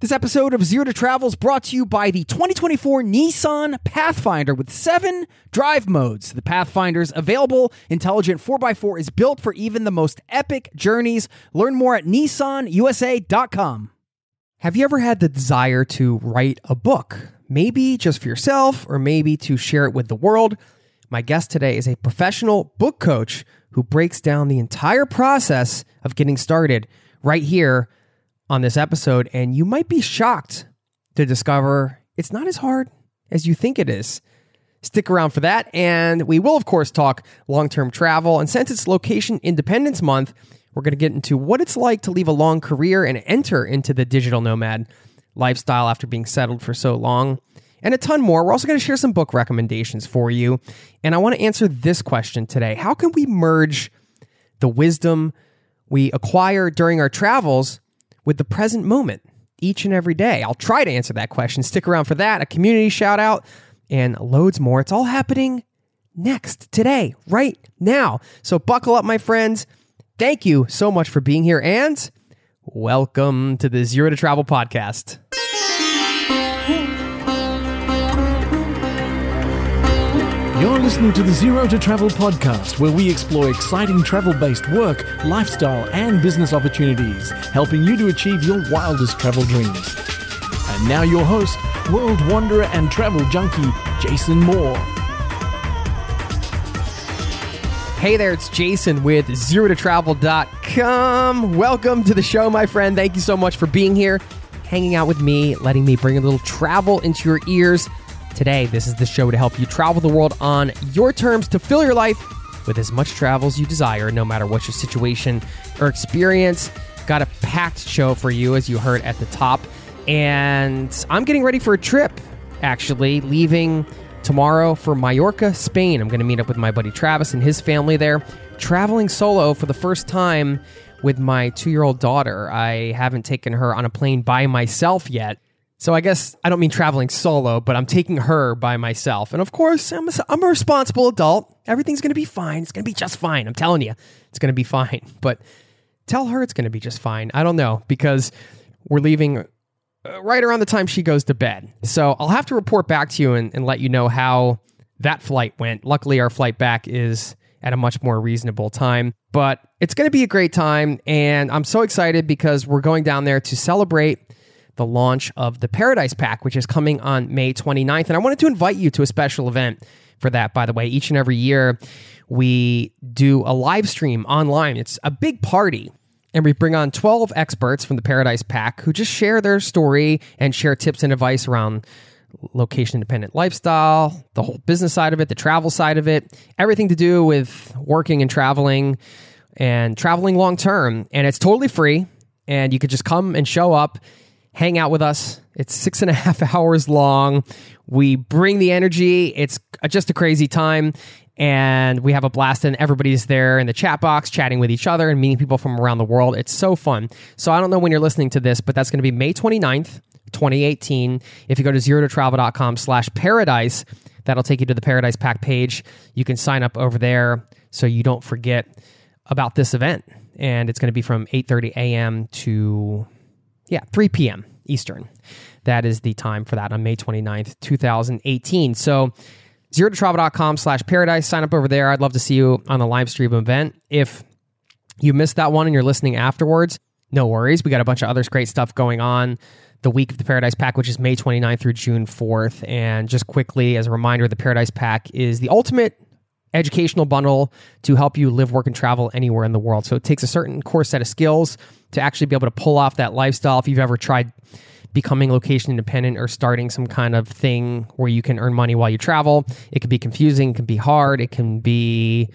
This episode of Zero to Travel is brought to you by the 2024 Nissan Pathfinder with seven drive modes. The Pathfinder's available intelligent 4x4 is built for even the most epic journeys. Learn more at nissanusa.com. Have you ever had the desire to write a book? Maybe just for yourself, or maybe to share it with the world. My guest today is a professional book coach who breaks down the entire process of getting started right here on this episode, and you might be shocked to discover it's not as hard as you think it is. Stick around for that, and we will, of course, talk long term travel. And since it's Location Independence Month, we're going to get into what it's like to leave a long career and enter into the digital nomad lifestyle after being settled for so long, and a ton more. We're also going to share some book recommendations for you. And I want to answer this question today How can we merge the wisdom we acquire during our travels with the present moment each and every day? I'll try to answer that question. Stick around for that, a community shout out, and loads more. It's all happening next, today, right now. So buckle up, my friends. Thank you so much for being here and welcome to the Zero to Travel podcast. You're listening to the Zero to Travel podcast, where we explore exciting travel based work, lifestyle, and business opportunities, helping you to achieve your wildest travel dreams. And now, your host, world wanderer and travel junkie, Jason Moore. Hey there, it's Jason with zerototravel.com. Welcome to the show, my friend. Thank you so much for being here, hanging out with me, letting me bring a little travel into your ears. Today, this is the show to help you travel the world on your terms to fill your life with as much travel as you desire, no matter what your situation or experience. Got a packed show for you, as you heard at the top. And I'm getting ready for a trip, actually, leaving tomorrow for Mallorca, Spain. I'm going to meet up with my buddy Travis and his family there, traveling solo for the first time with my two year old daughter. I haven't taken her on a plane by myself yet. So I guess I don't mean traveling solo, but I'm taking her by myself. And of course, I'm a, I'm a responsible adult. Everything's going to be fine. It's going to be just fine. I'm telling you, it's going to be fine. But tell her it's going to be just fine. I don't know because we're leaving uh, right around the time she goes to bed. So I'll have to report back to you and, and let you know how that flight went. Luckily, our flight back is at a much more reasonable time. But it's going to be a great time. And I'm so excited because we're going down there to celebrate the launch of the Paradise Pack, which is coming on May 29th. And I wanted to invite you to a special event for that, by the way. Each and every year, we do a live stream online. It's a big party. And we bring on 12 experts from the Paradise Pack who just share their story and share tips and advice around location independent lifestyle, the whole business side of it, the travel side of it, everything to do with working and traveling and traveling long term. And it's totally free. And you could just come and show up hang out with us. It's six and a half hours long. We bring the energy. It's just a crazy time. And we have a blast, and everybody's there in the chat box chatting with each other and meeting people from around the world. It's so fun. So, I don't know when you're listening to this, but that's going to be May 29th, 2018. If you go to zerototravel.com slash paradise, that'll take you to the Paradise Pack page. You can sign up over there so you don't forget about this event. And it's going to be from 8:30 a.m. to yeah, 3 p.m. Eastern. That is the time for that on May 29th, 2018. So zerototravel.com slash paradise. Sign up over there. I'd love to see you on the live stream event. If you missed that one and you're listening afterwards, no worries. We got a bunch of other great stuff going on the week of the Paradise Pack, which is May 29th through June 4th. And just quickly, as a reminder, the Paradise Pack is the ultimate educational bundle to help you live, work, and travel anywhere in the world. So it takes a certain core set of skills to actually be able to pull off that lifestyle. If you've ever tried becoming location independent or starting some kind of thing where you can earn money while you travel, it can be confusing, it can be hard, it can be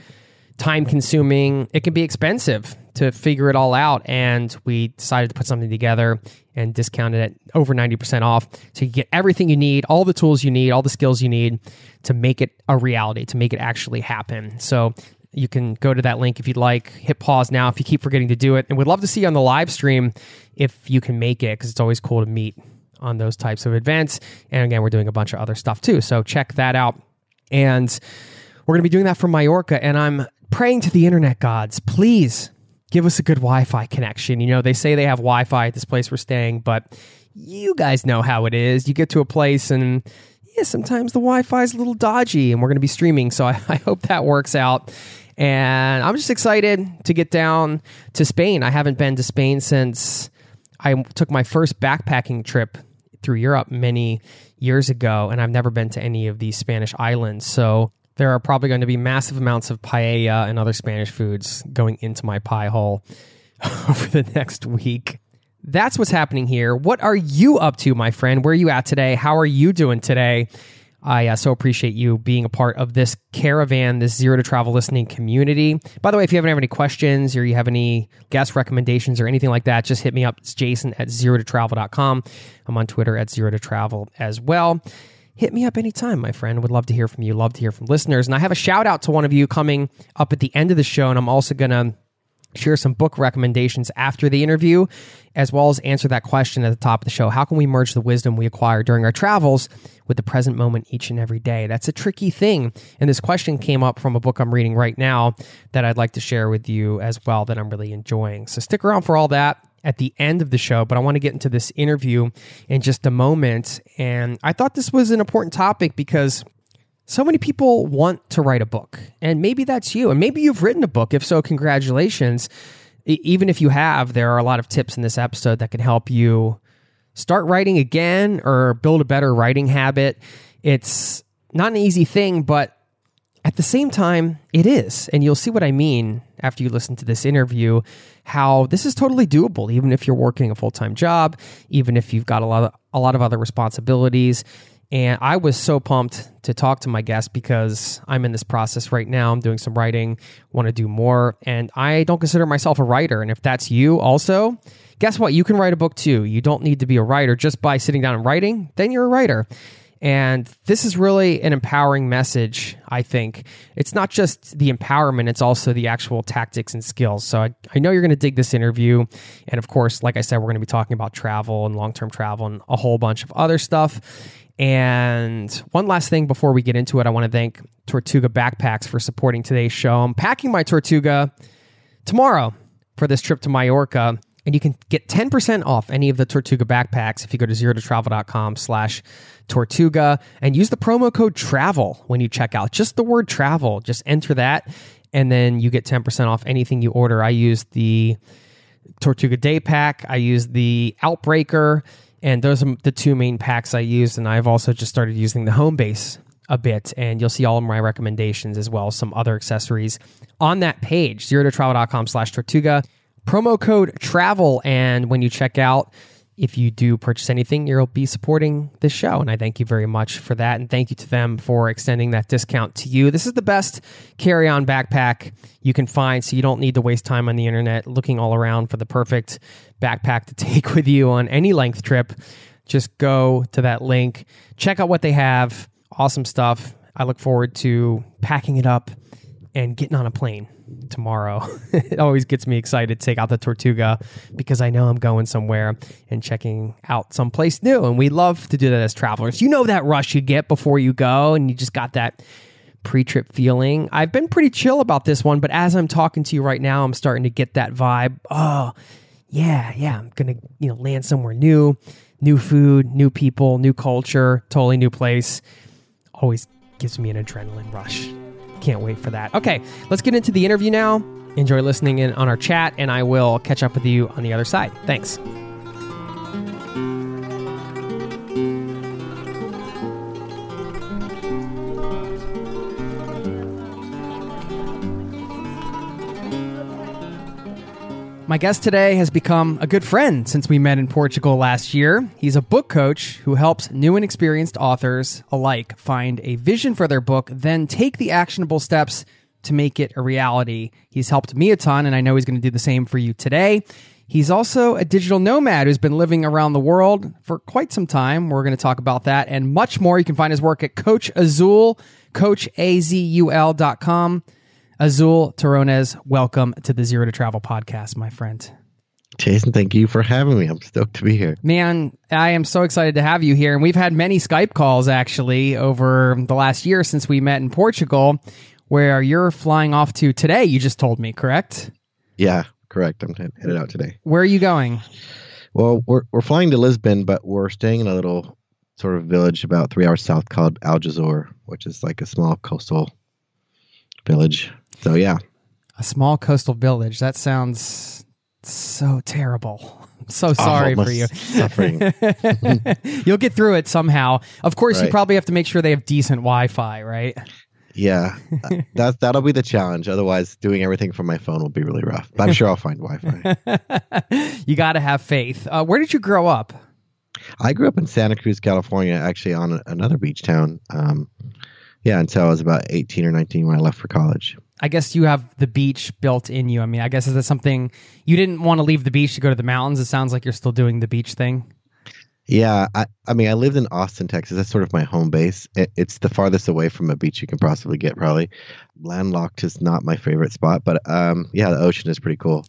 time consuming, it can be expensive to figure it all out. And we decided to put something together and discounted it at over 90% off. So you get everything you need, all the tools you need, all the skills you need to make it a reality, to make it actually happen. So you can go to that link if you'd like, hit pause now if you keep forgetting to do it. And we'd love to see you on the live stream if you can make it, because it's always cool to meet on those types of events. And again, we're doing a bunch of other stuff too. So check that out. And we're going to be doing that from Mallorca. And I'm praying to the internet gods, please give us a good Wi Fi connection. You know, they say they have Wi Fi at this place we're staying, but you guys know how it is. You get to a place and yeah, sometimes the Wi Fi is a little dodgy and we're going to be streaming. So I, I hope that works out. And I'm just excited to get down to Spain. I haven't been to Spain since I took my first backpacking trip through Europe many years ago, and I've never been to any of these Spanish islands. So there are probably going to be massive amounts of paella and other Spanish foods going into my pie hole over the next week. That's what's happening here. What are you up to, my friend? Where are you at today? How are you doing today? I uh, so appreciate you being a part of this caravan, this zero to travel listening community. By the way, if you have any questions or you have any guest recommendations or anything like that, just hit me up. It's jason at zero to travel.com. I'm on Twitter at zero to travel as well. Hit me up anytime, my friend. Would love to hear from you. Love to hear from listeners. And I have a shout out to one of you coming up at the end of the show. And I'm also going to share some book recommendations after the interview, as well as answer that question at the top of the show. How can we merge the wisdom we acquire during our travels with the present moment each and every day? That's a tricky thing. And this question came up from a book I'm reading right now that I'd like to share with you as well that I'm really enjoying. So stick around for all that at the end of the show, but I want to get into this interview in just a moment. And I thought this was an important topic because so many people want to write a book, and maybe that's you, and maybe you've written a book. If so, congratulations. Even if you have, there are a lot of tips in this episode that can help you start writing again or build a better writing habit. It's not an easy thing, but at the same time, it is. And you'll see what I mean after you listen to this interview how this is totally doable, even if you're working a full time job, even if you've got a lot of, a lot of other responsibilities and I was so pumped to talk to my guest because I'm in this process right now. I'm doing some writing, want to do more. And I don't consider myself a writer. And if that's you also, guess what? You can write a book too. You don't need to be a writer just by sitting down and writing, then you're a writer. And this is really an empowering message, I think. It's not just the empowerment, it's also the actual tactics and skills. So I, I know you're going to dig this interview. And of course, like I said, we're going to be talking about travel and long term travel and a whole bunch of other stuff. And one last thing before we get into it, I want to thank Tortuga Backpacks for supporting today's show. I'm packing my Tortuga tomorrow for this trip to Mallorca. And you can get 10% off any of the Tortuga backpacks if you go to zerototravel.com slash Tortuga and use the promo code TRAVEL when you check out. Just the word travel. Just enter that and then you get 10% off anything you order. I use the Tortuga Day Pack. I use the Outbreaker and those are the two main packs I use. And I've also just started using the home base a bit. And you'll see all of my recommendations as well as some other accessories on that page, zero to travel.com slash Tortuga. Promo code travel. And when you check out, if you do purchase anything, you'll be supporting this show. And I thank you very much for that. And thank you to them for extending that discount to you. This is the best carry on backpack you can find. So you don't need to waste time on the internet looking all around for the perfect backpack to take with you on any length trip. Just go to that link, check out what they have. Awesome stuff. I look forward to packing it up and getting on a plane tomorrow. it always gets me excited to take out the Tortuga because I know I'm going somewhere and checking out someplace new. And we love to do that as travelers. You know that rush you get before you go, and you just got that pre trip feeling. I've been pretty chill about this one, but as I'm talking to you right now, I'm starting to get that vibe. Oh, yeah, yeah, I'm going to, you know, land somewhere new, new food, new people, new culture, totally new place. Always gives me an adrenaline rush. Can't wait for that. Okay, let's get into the interview now. Enjoy listening in on our chat, and I will catch up with you on the other side. Thanks. My guest today has become a good friend since we met in Portugal last year. He's a book coach who helps new and experienced authors alike find a vision for their book, then take the actionable steps to make it a reality. He's helped me a ton, and I know he's going to do the same for you today. He's also a digital nomad who's been living around the world for quite some time. We're going to talk about that and much more. You can find his work at Coach Azul, coachazul.com. Azul Terronez, welcome to the Zero to Travel podcast, my friend. Jason, thank you for having me. I'm stoked to be here. Man, I am so excited to have you here. And we've had many Skype calls actually over the last year since we met in Portugal, where you're flying off to today, you just told me, correct? Yeah, correct. I'm headed out today. Where are you going? Well, we're, we're flying to Lisbon, but we're staying in a little sort of village about three hours south called Aljezur, which is like a small coastal village. So yeah, a small coastal village. That sounds so terrible. I'm so sorry for you. Suffering. You'll get through it somehow. Of course, Right. you probably have to make sure they have decent Wi-Fi, right? yeah, that that'll be the challenge. Otherwise, doing everything from my phone will be really rough. But I'm sure I'll find Wi-Fi. you got to have faith. Uh, where did you grow up? I grew up in Santa Cruz, California, actually on another beach town. Um, yeah, until I was about 18 or 19 when I left for college. I guess you have the beach built in you. I mean, I guess is that something you didn't want to leave the beach to go to the mountains? It sounds like you're still doing the beach thing. Yeah, I, I mean, I lived in Austin, Texas. That's sort of my home base. It, it's the farthest away from a beach you can possibly get, probably. Landlocked is not my favorite spot, but um, yeah, the ocean is pretty cool.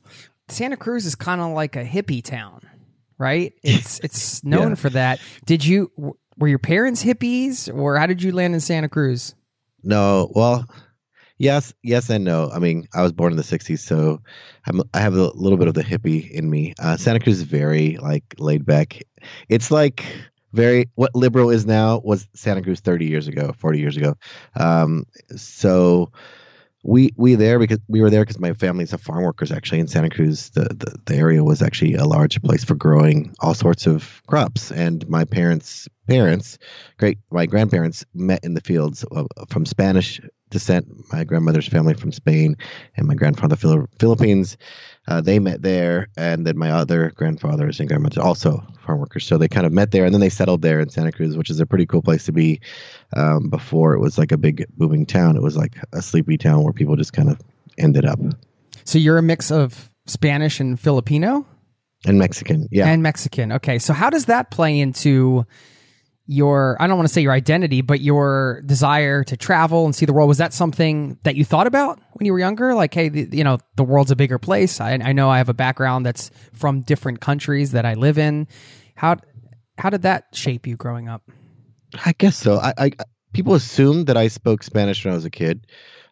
Santa Cruz is kind of like a hippie town, right? It's it's known Yeah. for that. Did you were your parents hippies, or how did you land in Santa Cruz? No, well, yes, yes, and no. I mean, I was born in the '60s, so I'm, I have a little bit of the hippie in me. Uh, Santa Cruz is very like laid back. It's like very what liberal is now was Santa Cruz 30 years ago, 40 years ago. Um, so we we there because we were there because my family's a farm workers actually in Santa Cruz. The, the the area was actually a large place for growing all sorts of crops, and my parents parents, great my grandparents met in the fields from Spanish descent. My grandmother's family from Spain, and my grandfather Phil- Philippines. Uh, they met there, and then my other grandfathers and grandmothers also farm workers. So they kind of met there, and then they settled there in Santa Cruz, which is a pretty cool place to be. Um, before it was like a big booming town, it was like a sleepy town where people just kind of ended up. So you're a mix of Spanish and Filipino And Mexican, yeah. and Mexican. Okay, so how does that play into your I don't want to say your identity, but your desire to travel and see the world? Was that something that you thought about when you were younger? Like, hey, the, you know, the world's a bigger place. I, I know I have a background that's from different countries that I live in. How how did that shape you growing up? I guess so. I, I people assumed that I spoke Spanish when I was a kid.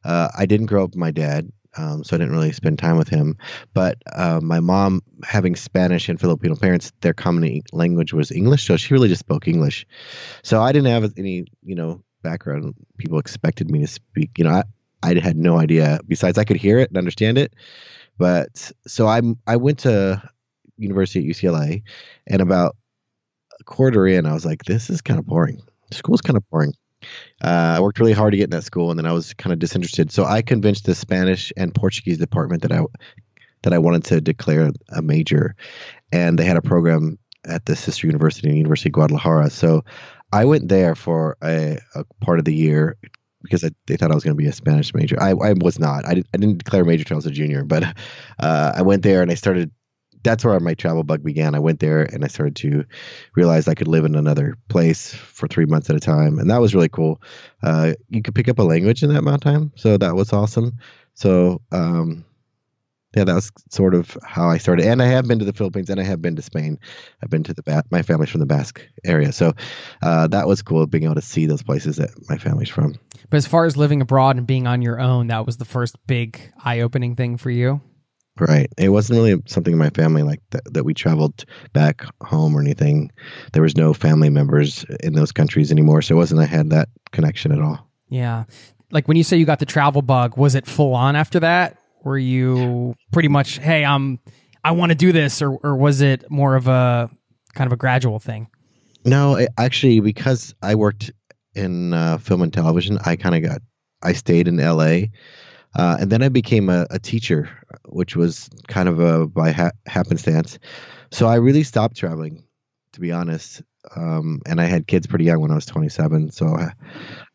Uh, I didn't grow up with my dad, um, so I didn't really spend time with him. But uh, my mom, having Spanish and Filipino parents, their common language was English, so she really just spoke English. So I didn't have any, you know, background. People expected me to speak. You know, I, I had no idea. Besides, I could hear it and understand it. But so I I went to university at UCLA, and about a quarter in, I was like, this is kind of boring. School's kind of boring. Uh, I worked really hard to get in that school, and then I was kind of disinterested. So I convinced the Spanish and Portuguese department that I that I wanted to declare a major, and they had a program at the sister university, University of Guadalajara. So I went there for a, a part of the year because I, they thought I was going to be a Spanish major. I, I was not. I, did, I didn't declare a major until I was a junior, but uh, I went there and I started. That's where my travel bug began. I went there and I started to realize I could live in another place for three months at a time, and that was really cool. Uh, you could pick up a language in that amount of time, so that was awesome. So um, yeah, that was sort of how I started. And I have been to the Philippines and I have been to Spain. I've been to the ba- my family's from the Basque area, so uh, that was cool being able to see those places that my family's from. But as far as living abroad and being on your own, that was the first big eye opening thing for you. Right. It wasn't really something in my family like that, that we traveled back home or anything. There was no family members in those countries anymore, so it wasn't I had that connection at all. Yeah. Like when you say you got the travel bug, was it full on after that? Were you pretty much, hey, I'm I want to do this or or was it more of a kind of a gradual thing? No, it, actually, because I worked in uh, film and television, I kind of got I stayed in L.A. Uh, and then I became a, a, teacher, which was kind of a by ha- happenstance. So I really stopped traveling, to be honest. Um, and I had kids pretty young when I was 27. So I,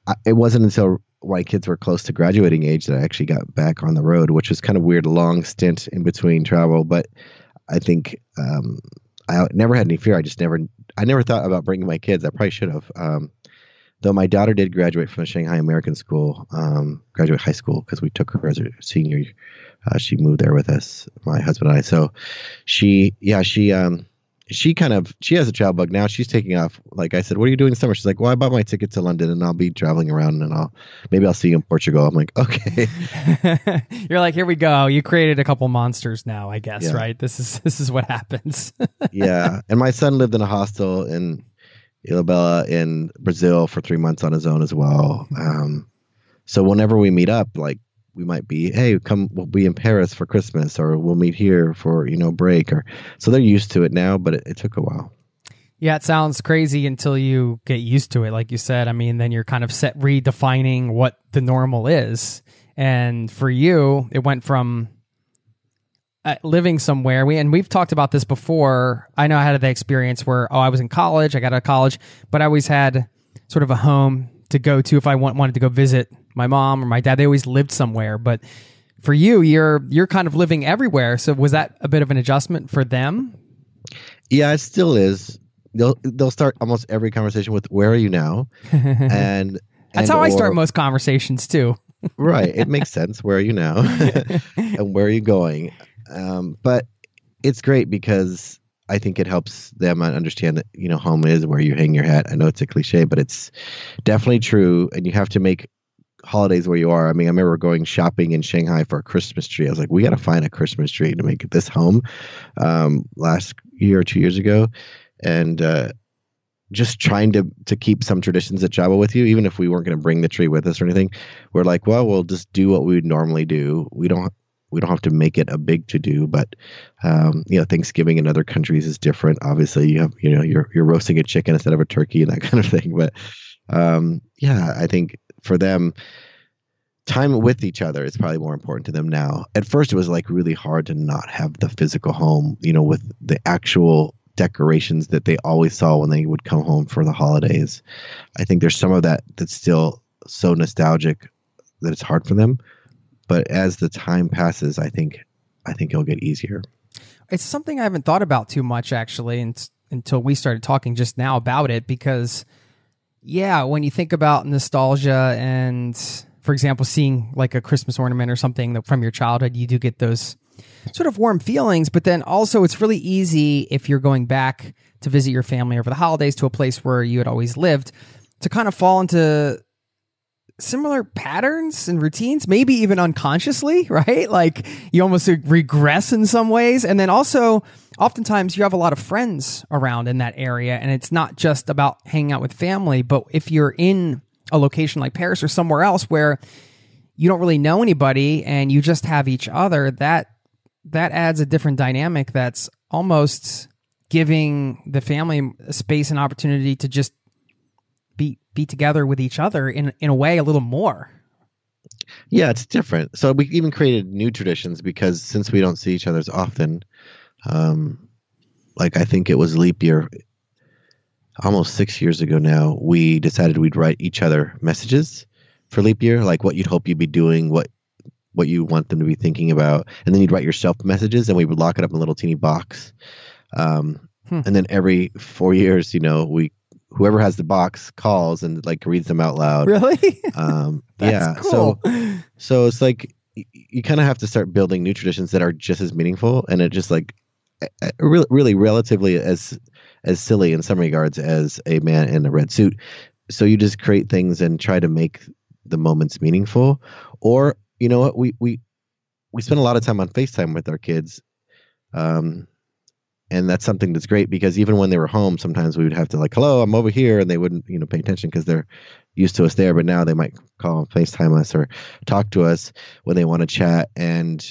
I, it wasn't until my kids were close to graduating age that I actually got back on the road, which was kind of weird, long stint in between travel. But I think um, I never had any fear. I just never, I never thought about bringing my kids. I probably should have. Um, though my daughter did graduate from the Shanghai American School, um, graduate high school, because we took her as a senior. Uh, she moved there with us, my husband and I. So she, yeah, she, um, she kind of she has a travel bug now. She's taking off. Like I said, what are you doing this summer? She's like, well, I bought my ticket to London and I'll be traveling around and I'll maybe I'll see you in Portugal. I'm like, okay. You're like, here we go. You created a couple monsters now, I guess, yeah. right? This is this is what happens. yeah, and my son lived in a hostel in Ilhabela in Brazil for three months on his own as well. Um, so whenever we meet up, like we might be, hey, come, we'll be in Paris for Christmas, or we'll meet here for you know break, or so they're used to it now. But it, it took a while. Yeah, it sounds crazy until you get used to it. Like you said, I mean, then you're kind of set redefining what the normal is. And for you, it went from uh, living somewhere. We and we've talked about this before. I know I had the experience where oh, I was in college, I got out of college, but I always had sort of a home to go to if I want, wanted to go visit my mom or my dad. They always lived somewhere, but for you, you're you're kind of living everywhere. So was that a bit of an adjustment for them? Yeah, it still is. They'll they'll start almost every conversation with "Where are you now?" and that's and, how or, I start most conversations too. right, it makes sense. Where are you now? and where are you going? Um, but it's great because I think it helps them understand that you know home is where you hang your hat. I know it's a cliche, but it's definitely true, and you have to make holidays where you are. I mean, I remember going shopping in Shanghai for a Christmas tree. I was like, we got to find a Christmas tree to make this home um, last year or two years ago, and uh, just trying to to keep some traditions that travel with you, even if we weren't going to bring the tree with us or anything. We're like, well, we'll just do what we would normally do. We don't we don't have to make it a big to do, but um, you know, Thanksgiving in other countries is different. Obviously, you have you know you're you're roasting a chicken instead of a turkey and that kind of thing. But um, yeah, I think for them, time with each other is probably more important to them now. At first, it was like really hard to not have the physical home, you know, with the actual decorations that they always saw when they would come home for the holidays. I think there's some of that that's still so nostalgic that it's hard for them but as the time passes, I think I think it'll get easier. It's something I haven't thought about too much actually, and, until we started talking just now about it. Because, yeah, when you think about nostalgia and, for example, seeing like a Christmas ornament or something from your childhood, you do get those sort of warm feelings. But then also, it's really easy if you're going back to visit your family over the holidays to a place where you had always lived to kind of fall into similar patterns and routines, maybe even unconsciously, right? Like you almost regress in some ways. And then also, oftentimes you have a lot of friends around in that area, and it's not just about hanging out with family, but if you're in a location like Paris or somewhere else where you don't really know anybody and you just have each other, that that adds a different dynamic that's almost giving the family space and opportunity to just be be together with each other in in a way a little more. Yeah, it's different. So we even created new traditions because since we don't see each other as often, um, like I think it was leap year, almost six years ago now, we decided we'd write each other messages for leap year, like what you'd hope you'd be doing, what what you want them to be thinking about, and then you'd write yourself messages, and we would lock it up in a little teeny box. Um, hmm. And then every four years, you know, we whoever has the box calls and like reads them out loud. Really? Um, yeah. Cool. So so it's like you, you kind of have to start building new traditions that are just as meaningful and it just like really, really relatively as as silly in some regards as a man in a red suit. So you just create things and try to make the moments meaningful. Or you know what we we we spend a lot of time on FaceTime with our kids. Um, and that's something that's great because even when they were home sometimes we would have to like hello i'm over here and they wouldn't you know pay attention because they're used to us there. But now they might call facetime us or talk to us when they want to chat. And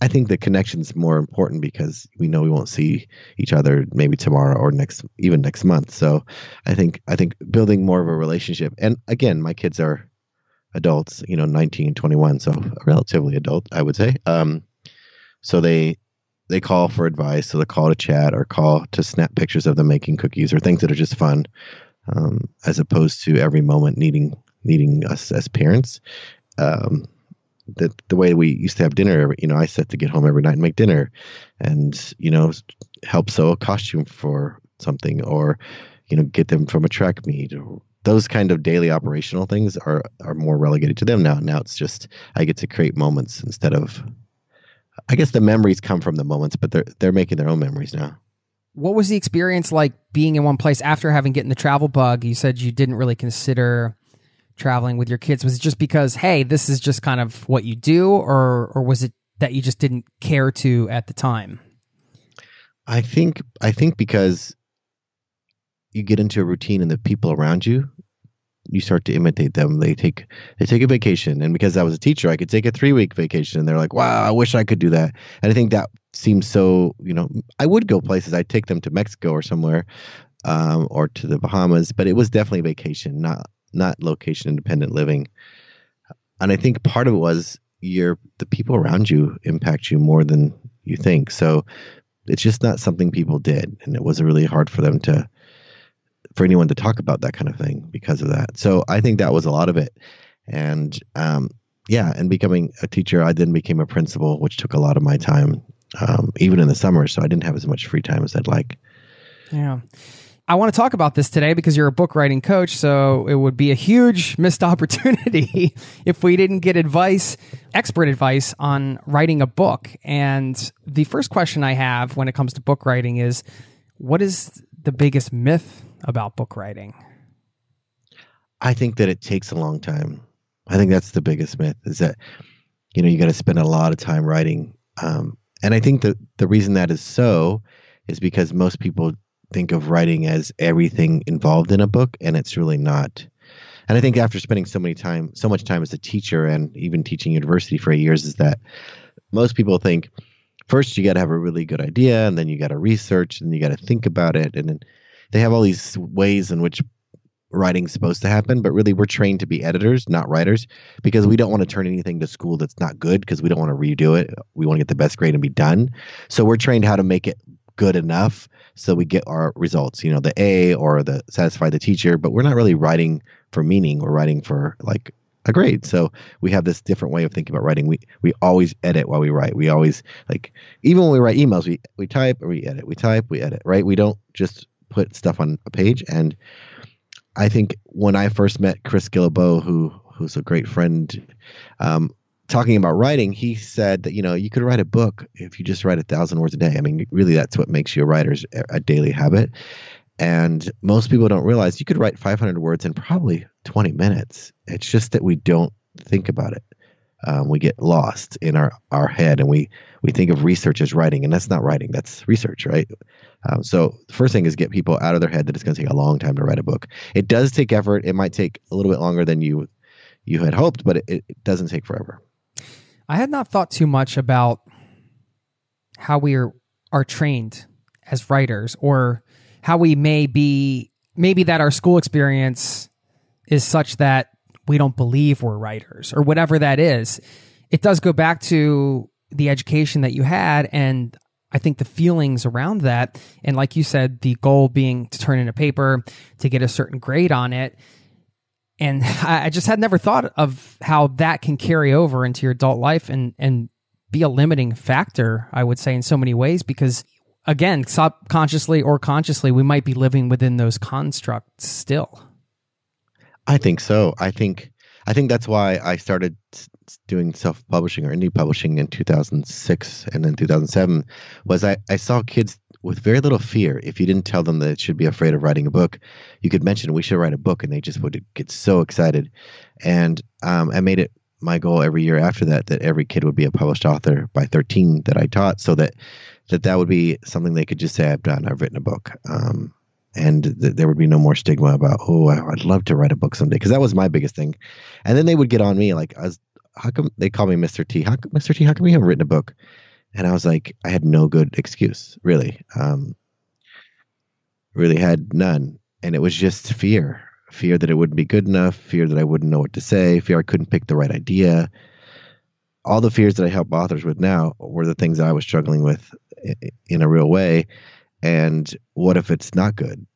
i think the connection's more important because we know we won't see each other maybe tomorrow or next even next month. So i think i think building more of a relationship and again my kids are adults, you know, 19, 21, so relatively adult, I would say. Um, so they they call for advice, so they call to chat or call to snap pictures of them making cookies or things that are just fun, um, as opposed to every moment needing needing us as parents. Um, the the way we used to have dinner, you know, I set to get home every night and make dinner, and you know, help sew a costume for something, or you know, get them from a track meet, or those kind of daily operational things are are more relegated to them now. Now it's just I get to create moments instead of I guess the memories come from the moments, but they're they're making their own memories now. What was the experience like being in one place after having gotten the travel bug? You said you didn't really consider traveling with your kids. Was it just because, hey, this is just kind of what you do, or or was it that you just didn't care to at the time? I think I think because you get into a routine and the people around you you start to imitate them. They take they take a vacation, and because I was a teacher, I could take a three week vacation. And they're like, "Wow, I wish I could do that." And I think that seems so. You know, I would go places. I'd take them to Mexico or somewhere, um, or to the Bahamas, but it was definitely vacation, not not location independent living. And I think part of it was your the people around you impact you more than you think. So it's just not something people did, and it was really hard for them to for anyone to talk about that kind of thing because of that. So I think that was a lot of it. And um, yeah, and becoming a teacher, I then became a principal, which took a lot of my time, um, even in the summer. So I didn't have as much free time as I'd like. Yeah. I want to talk about this today because you're a book writing coach. So it would be a huge missed opportunity if we didn't get advice, expert advice on writing a book. And the first question I have when it comes to book writing is what is the biggest myth about book writing? I think that it takes a long time. I think that's the biggest myth is that you know you got to spend a lot of time writing. Um, and I think that the reason that is so is because most people think of writing as everything involved in a book, and it's really not. And I think after spending so many time, so much time as a teacher, and even teaching university for eight years, is that most people think first you got to have a really good idea, and then you got to research, and you got to think about it, and then they have all these ways in which writing's supposed to happen, but really we're trained to be editors, not writers, because we don't want to turn anything to school that's not good because we don't want to redo it. We want to get the best grade and be done. So we're trained how to make it good enough so we get our results, you know, the A or the satisfy the teacher, but we're not really writing for meaning. We're writing for like a grade. So we have this different way of thinking about writing. We we always edit while we write. We always like even when we write emails, we we type or we edit. We type, we edit, right? We don't just put stuff on a page. And I think when I first met Chris Guillebeau, who who's a great friend, um, talking about writing, he said that you know you could write a book if you just write a thousand words a day. I mean, really, that's what makes you a writer's a daily habit. And most people don't realize you could write 500 words in probably 20 minutes. It's just that we don't think about it. Um, we get lost in our, our head and we, we think of research as writing, and that's not writing, that's research, right? Um, so the first thing is get people out of their head that it's going to take a long time to write a book. It does take effort. It might take a little bit longer than you you had hoped, but it, it doesn't take forever. I had not thought too much about how we are, are trained as writers or how we may be maybe that our school experience is such that we don't believe we're writers or whatever that is. It does go back to the education that you had and I think the feelings around that, and like you said, the goal being to turn in a paper to get a certain grade on it. And I just had never thought of how that can carry over into your adult life and, and be a limiting factor, I would say, in so many ways, because again, subconsciously or consciously, we might be living within those constructs still. I think so. I think I think that's why I started doing self publishing or indie publishing in 2006 and then 2007 was I, I saw kids with very little fear. If you didn't tell them that should be afraid of writing a book, you could mention we should write a book, and they just would get so excited. And um, I made it my goal every year after that that every kid would be a published author by 13 that I taught, so that that that would be something they could just say I've done. I've written a book. Um, and th- there would be no more stigma about oh I'd love to write a book someday because that was my biggest thing, and then they would get on me like I was how come they call me Mr. T? How Mr. T? How come you haven't written a book? And I was like I had no good excuse really, um, really had none, and it was just fear. fear that it wouldn't be good enough, fear that I wouldn't know what to say, fear I couldn't pick the right idea. All the fears that I help authors with now were the things I was struggling with in a real way. And what if it's not good?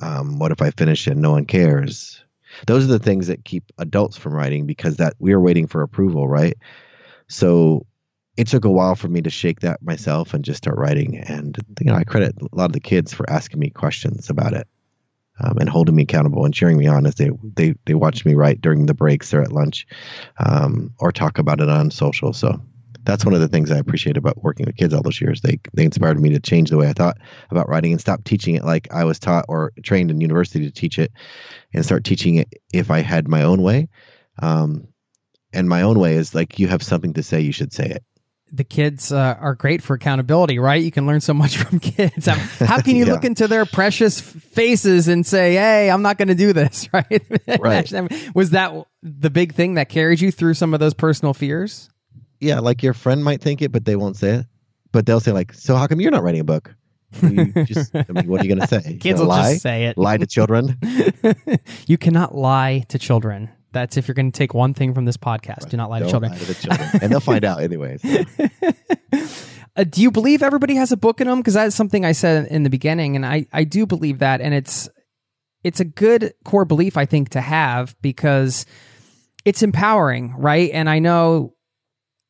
Um, what if I finish and no one cares? Those are the things that keep adults from writing because that we are waiting for approval, right? So it took a while for me to shake that myself and just start writing. And you know, I credit a lot of the kids for asking me questions about it um, and holding me accountable and cheering me on as they they they watch me write during the breaks or at lunch um, or talk about it on social. So that's one of the things I appreciate about working with kids all those years. They they inspired me to change the way I thought about writing and stop teaching it like I was taught or trained in university to teach it, and start teaching it if I had my own way. Um, and my own way is like you have something to say, you should say it the kids uh, are great for accountability, right? You can learn so much from kids. How, can you yeah. look into their precious faces and say, "Hey, I'm not going to do this," right? right. was that the big thing that carried you through some of those personal fears? Yeah, like your friend might think it, but they won't say it. But they'll say, like, "So how come you're not writing a book?" You just, I mean, what are you going to say? Kids will lie? just say it. Lie to children. you cannot lie to children. That's if you're going to take one thing from this podcast. Right. Do not lie Don't to children. Lie to the children. and they'll find out anyways. uh, do you believe everybody has a book in them? Because that's something I said in the beginning, and I I do believe that, and it's it's a good core belief I think to have because it's empowering, right? And I know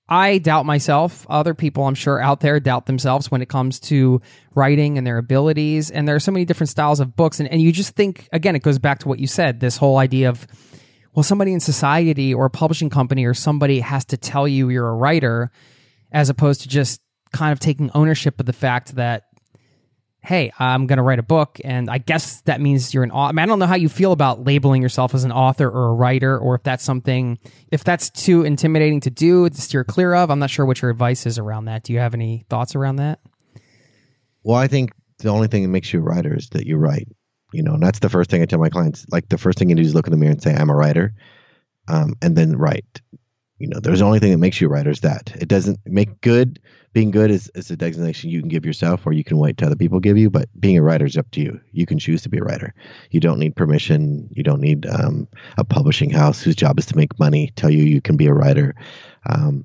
I doubt myself. Other people, I'm sure, out there doubt themselves when it comes to writing and their abilities. And there are so many different styles of books. And, and you just think, again, it goes back to what you said this whole idea of well, somebody in society or a publishing company or somebody has to tell you you're a writer as opposed to just kind of taking ownership of the fact that hey, I'm going to write a book. And I guess that means you're an author. I, mean, I don't know how you feel about labeling yourself as an author or a writer, or if that's something, if that's too intimidating to do, to steer clear of. I'm not sure what your advice is around that. Do you have any thoughts around that? Well, I think the only thing that makes you a writer is that you write you know and that's the first thing i tell my clients like the first thing you do is look in the mirror and say i'm a writer um, and then write you know there's the only thing that makes you a writer is that it doesn't make good being good is, is a designation you can give yourself or you can wait to other people give you but being a writer is up to you. You can choose to be a writer. You don't need permission. You don't need um, a publishing house whose job is to make money tell you you can be a writer. Um,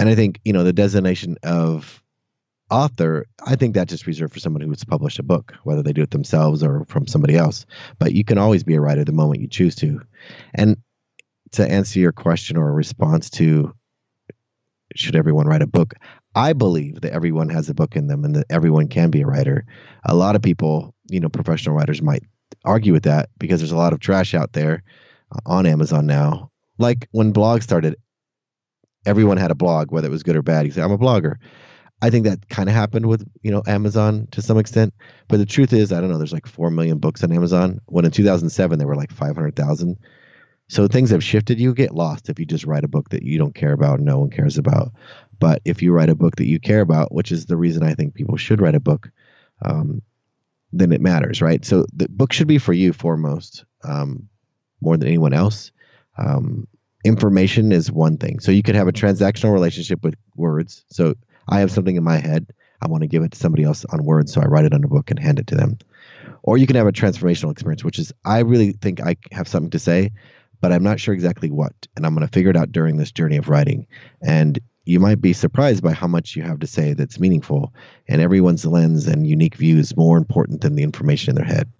and i think you know the designation of author, I think that's just reserved for someone who's published a book, whether they do it themselves or from somebody else. But you can always be a writer the moment you choose to. And to answer your question or response to should everyone write a book, I believe that everyone has a book in them and that everyone can be a writer. A lot of people, you know, professional writers might argue with that because there's a lot of trash out there uh, on Amazon now. Like when blogs started, everyone had a blog, whether it was good or bad. You say, I'm a blogger. I think that kind of happened with you know Amazon to some extent, but the truth is, I don't know. There's like four million books on Amazon. When in 2007 there were like 500,000. So things have shifted. You get lost if you just write a book that you don't care about, no one cares about. But if you write a book that you care about, which is the reason I think people should write a book, um, then it matters, right? So the book should be for you foremost, um, more than anyone else. Um, information is one thing. So you could have a transactional relationship with words. So I have something in my head. I want to give it to somebody else on words, so I write it on a book and hand it to them. Or you can have a transformational experience, which is I really think I have something to say, but I'm not sure exactly what. And I'm going to figure it out during this journey of writing. And you might be surprised by how much you have to say that's meaningful. And everyone's lens and unique view is more important than the information in their head.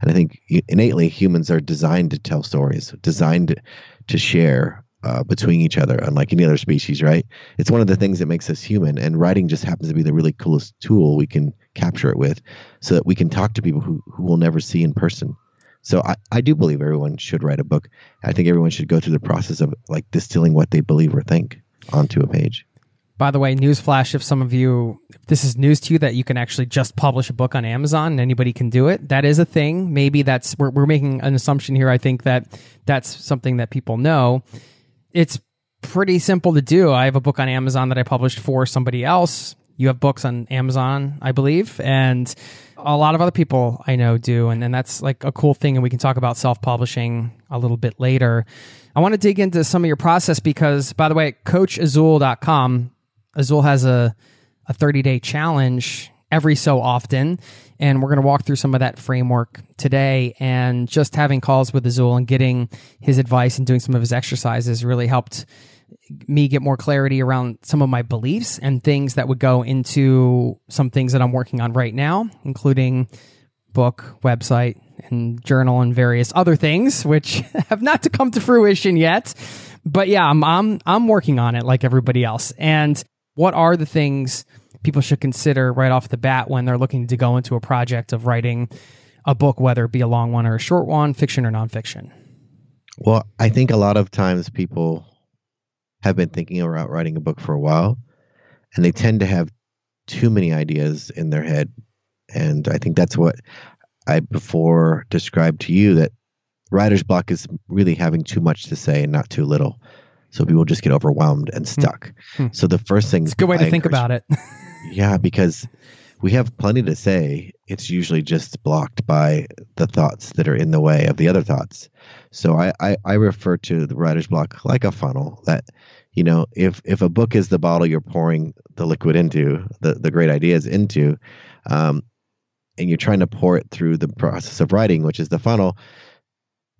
And I think innately humans are designed to tell stories, designed to share uh, between each other, unlike any other species, right? It's one of the things that makes us human, and writing just happens to be the really coolest tool we can capture it with, so that we can talk to people who who we'll never see in person. So I, I do believe everyone should write a book. I think everyone should go through the process of like distilling what they believe or think onto a page. By the way, newsflash: if some of you, if this is news to you that you can actually just publish a book on Amazon and anybody can do it. That is a thing. Maybe that's we're, we're making an assumption here. I think that that's something that people know it's pretty simple to do. I have a book on Amazon that I published for somebody else. You have books on Amazon, I believe, and a lot of other people I know do. And, and that's like a cool thing. And we can talk about self publishing a little bit later. I want to dig into some of your process because, by the way, coachazul.com, Azul has a, a 30 day challenge every so often. And we're going to walk through some of that framework today. And just having calls with Azul and getting his advice and doing some of his exercises really helped me get more clarity around some of my beliefs and things that would go into some things that I'm working on right now, including book, website, and journal and various other things, which have not to come to fruition yet. But yeah, I'm I'm I'm working on it like everybody else. And what are the things people should consider right off the bat when they're looking to go into a project of writing a book, whether it be a long one or a short one, fiction or nonfiction? Well, I think a lot of times people have been thinking about writing a book for a while, and they tend to have too many ideas in their head. And I think that's what I before described to you that writer's block is really having too much to say and not too little. So people just get overwhelmed and hmm. stuck. Hmm. So the first thing it's a good way I to think about it. yeah, because we have plenty to say. It's usually just blocked by the thoughts that are in the way of the other thoughts. So I, I, I refer to the writer's block like a funnel that, you know, if, if a book is the bottle you're pouring the liquid into, the, the great ideas into, um, and you're trying to pour it through the process of writing, which is the funnel,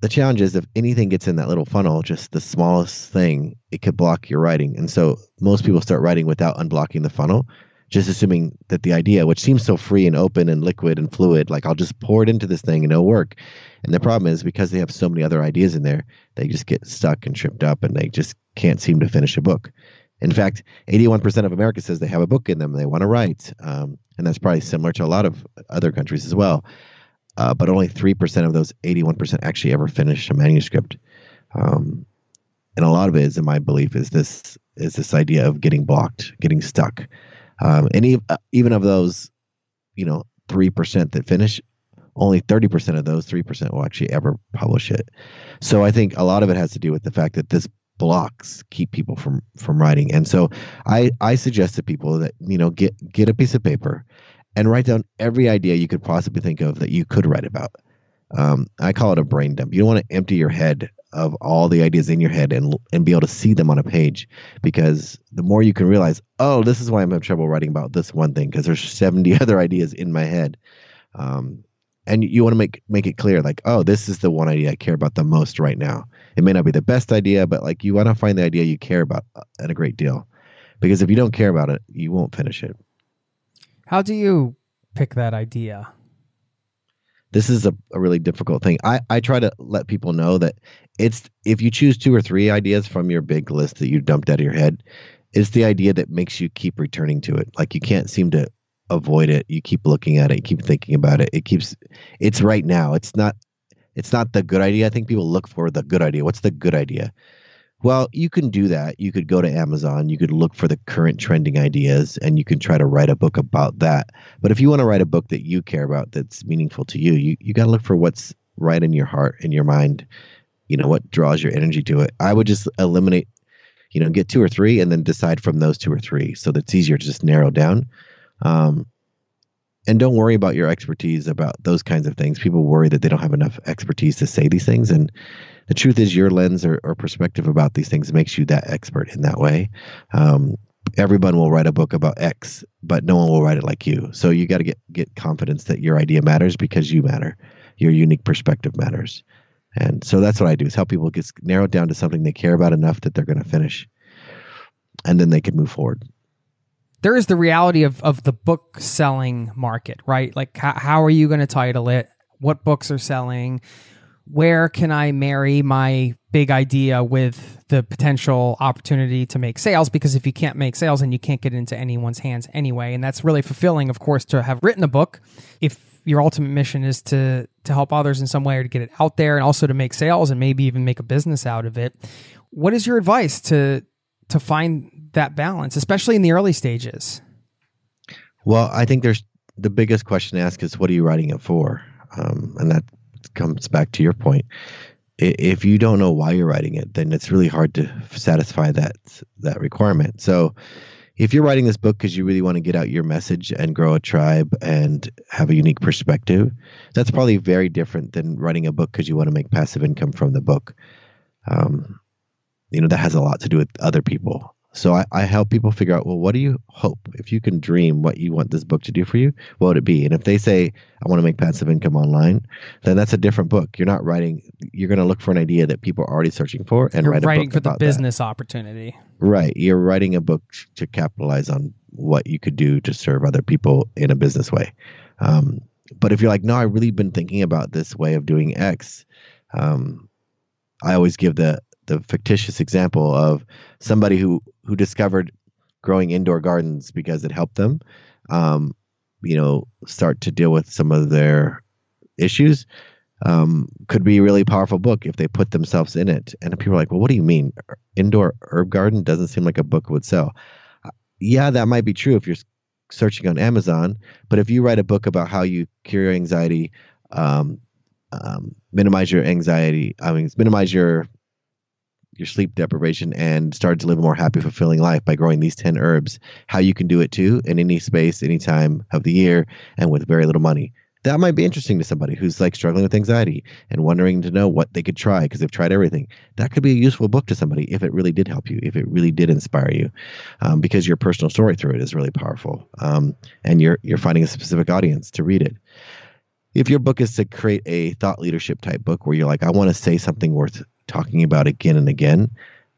the challenge is if anything gets in that little funnel, just the smallest thing, it could block your writing. And so most people start writing without unblocking the funnel, just assuming that the idea, which seems so free and open and liquid and fluid, like I'll just pour it into this thing and it'll work. And the problem is because they have so many other ideas in there, they just get stuck and tripped up and they just can't seem to finish a book. In fact, 81% of America says they have a book in them they want to write. Um, and that's probably similar to a lot of other countries as well uh, but only 3% of those 81% actually ever finish a manuscript. Um, and a lot of it is, in my belief, is this is this idea of getting blocked, getting stuck. Um, and even, uh, even of those, you know, 3% that finish, only 30% of those 3% will actually ever publish it. So I think a lot of it has to do with the fact that this blocks keep people from from writing. And so I I suggest to people that you know get get a piece of paper and write down every idea you could possibly think of that you could write about. Um, I call it a brain dump. You don't want to empty your head of all the ideas in your head and and be able to see them on a page because the more you can realize, oh, this is why I'm having trouble writing about this one thing because there's 70 other ideas in my head. Um, and you want to make make it clear like, oh, this is the one idea I care about the most right now. It may not be the best idea, but like you want to find the idea you care about uh, and a great deal. Because if you don't care about it, you won't finish it. How do you pick that idea? This is a, a really difficult thing. I, I try to let people know that it's if you choose two or three ideas from your big list that you dumped out of your head, it's the idea that makes you keep returning to it. Like you can't seem to avoid it. You keep looking at it, you keep thinking about it. It keeps it's right now. It's not it's not the good idea. I think people look for the good idea. What's the good idea? Well, you can do that. You could go to Amazon, you could look for the current trending ideas, and you can try to write a book about that. But if you want to write a book that you care about that's meaningful to you, you, you got to look for what's right in your heart, in your mind, you know, what draws your energy to it. I would just eliminate, you know, get two or three and then decide from those two or three so that's easier to just narrow down. Um, and don't worry about your expertise about those kinds of things. People worry that they don't have enough expertise to say these things. And the truth is your lens or, or perspective about these things makes you that expert in that way. Um, everyone will write a book about X, but no one will write it like you. So you got to get get confidence that your idea matters because you matter. Your unique perspective matters. And so that's what I do is help people get narrowed down to something they care about enough that they're going to finish. And then they can move forward. There is the reality of, of the book selling market, right? Like, how, how are you going to title it? What books are selling? where can I marry my big idea with the potential opportunity to make sales? Because if you can't make sales, and you can't get into anyone's hands anyway. And that's really fulfilling, of course, to have written a book. If your ultimate mission is to to help others in some way or to get it out there and also to make sales and maybe even make a business out of it. What is your advice to to find that balance, especially in the early stages? Well, I think there's the biggest question to ask is what are you writing it for? Um, and that comes back to your point. If you don't know why you're writing it, then it's really hard to satisfy that that requirement. So, if you're writing this book because you really want to get out your message and grow a tribe and have a unique perspective, that's probably very different than writing a book because you want to make passive income from the book. Um, you know, that has a lot to do with other people. So I, I help people figure out, well, what do you hope? If you can dream what you want this book to do for you, what would it be? And if they say, I want to make passive income online, then that's a different book. You're not writing, you're going to look for an idea that people are already searching for and You're write a writing for the about that. business opportunity. Right. You're writing a book to capitalize on what you could do to serve other people in a business way. Um, but if you're like, no, I've really been thinking about this way of doing X, um, I always give the the fictitious example of somebody who who discovered growing indoor gardens because it helped them, um, you know, start to deal with some of their issues. Um, could be a really powerful book if they put themselves in it. And people are like, well, what do you mean? Indoor herb garden doesn't seem like a book would sell. Uh, Yeah, that might be true if you're searching on Amazon, but if you write a book about how you cure your anxiety, um, um, minimize your anxiety, I mean, minimize your your sleep deprivation and start to live a more happy, fulfilling life by growing these 10 herbs, how you can do it too in any space, any time of the year, and with very little money. That might be interesting to somebody who's like struggling with anxiety and wondering to know what they could try because they've tried everything. That could be a useful book to somebody if it really did help you, if it really did inspire you, um, because your personal story through it is really powerful, um, and you're you're finding a specific audience to read it if your book is to create a thought leadership type book where you're like, I want to say something worth talking about again and again,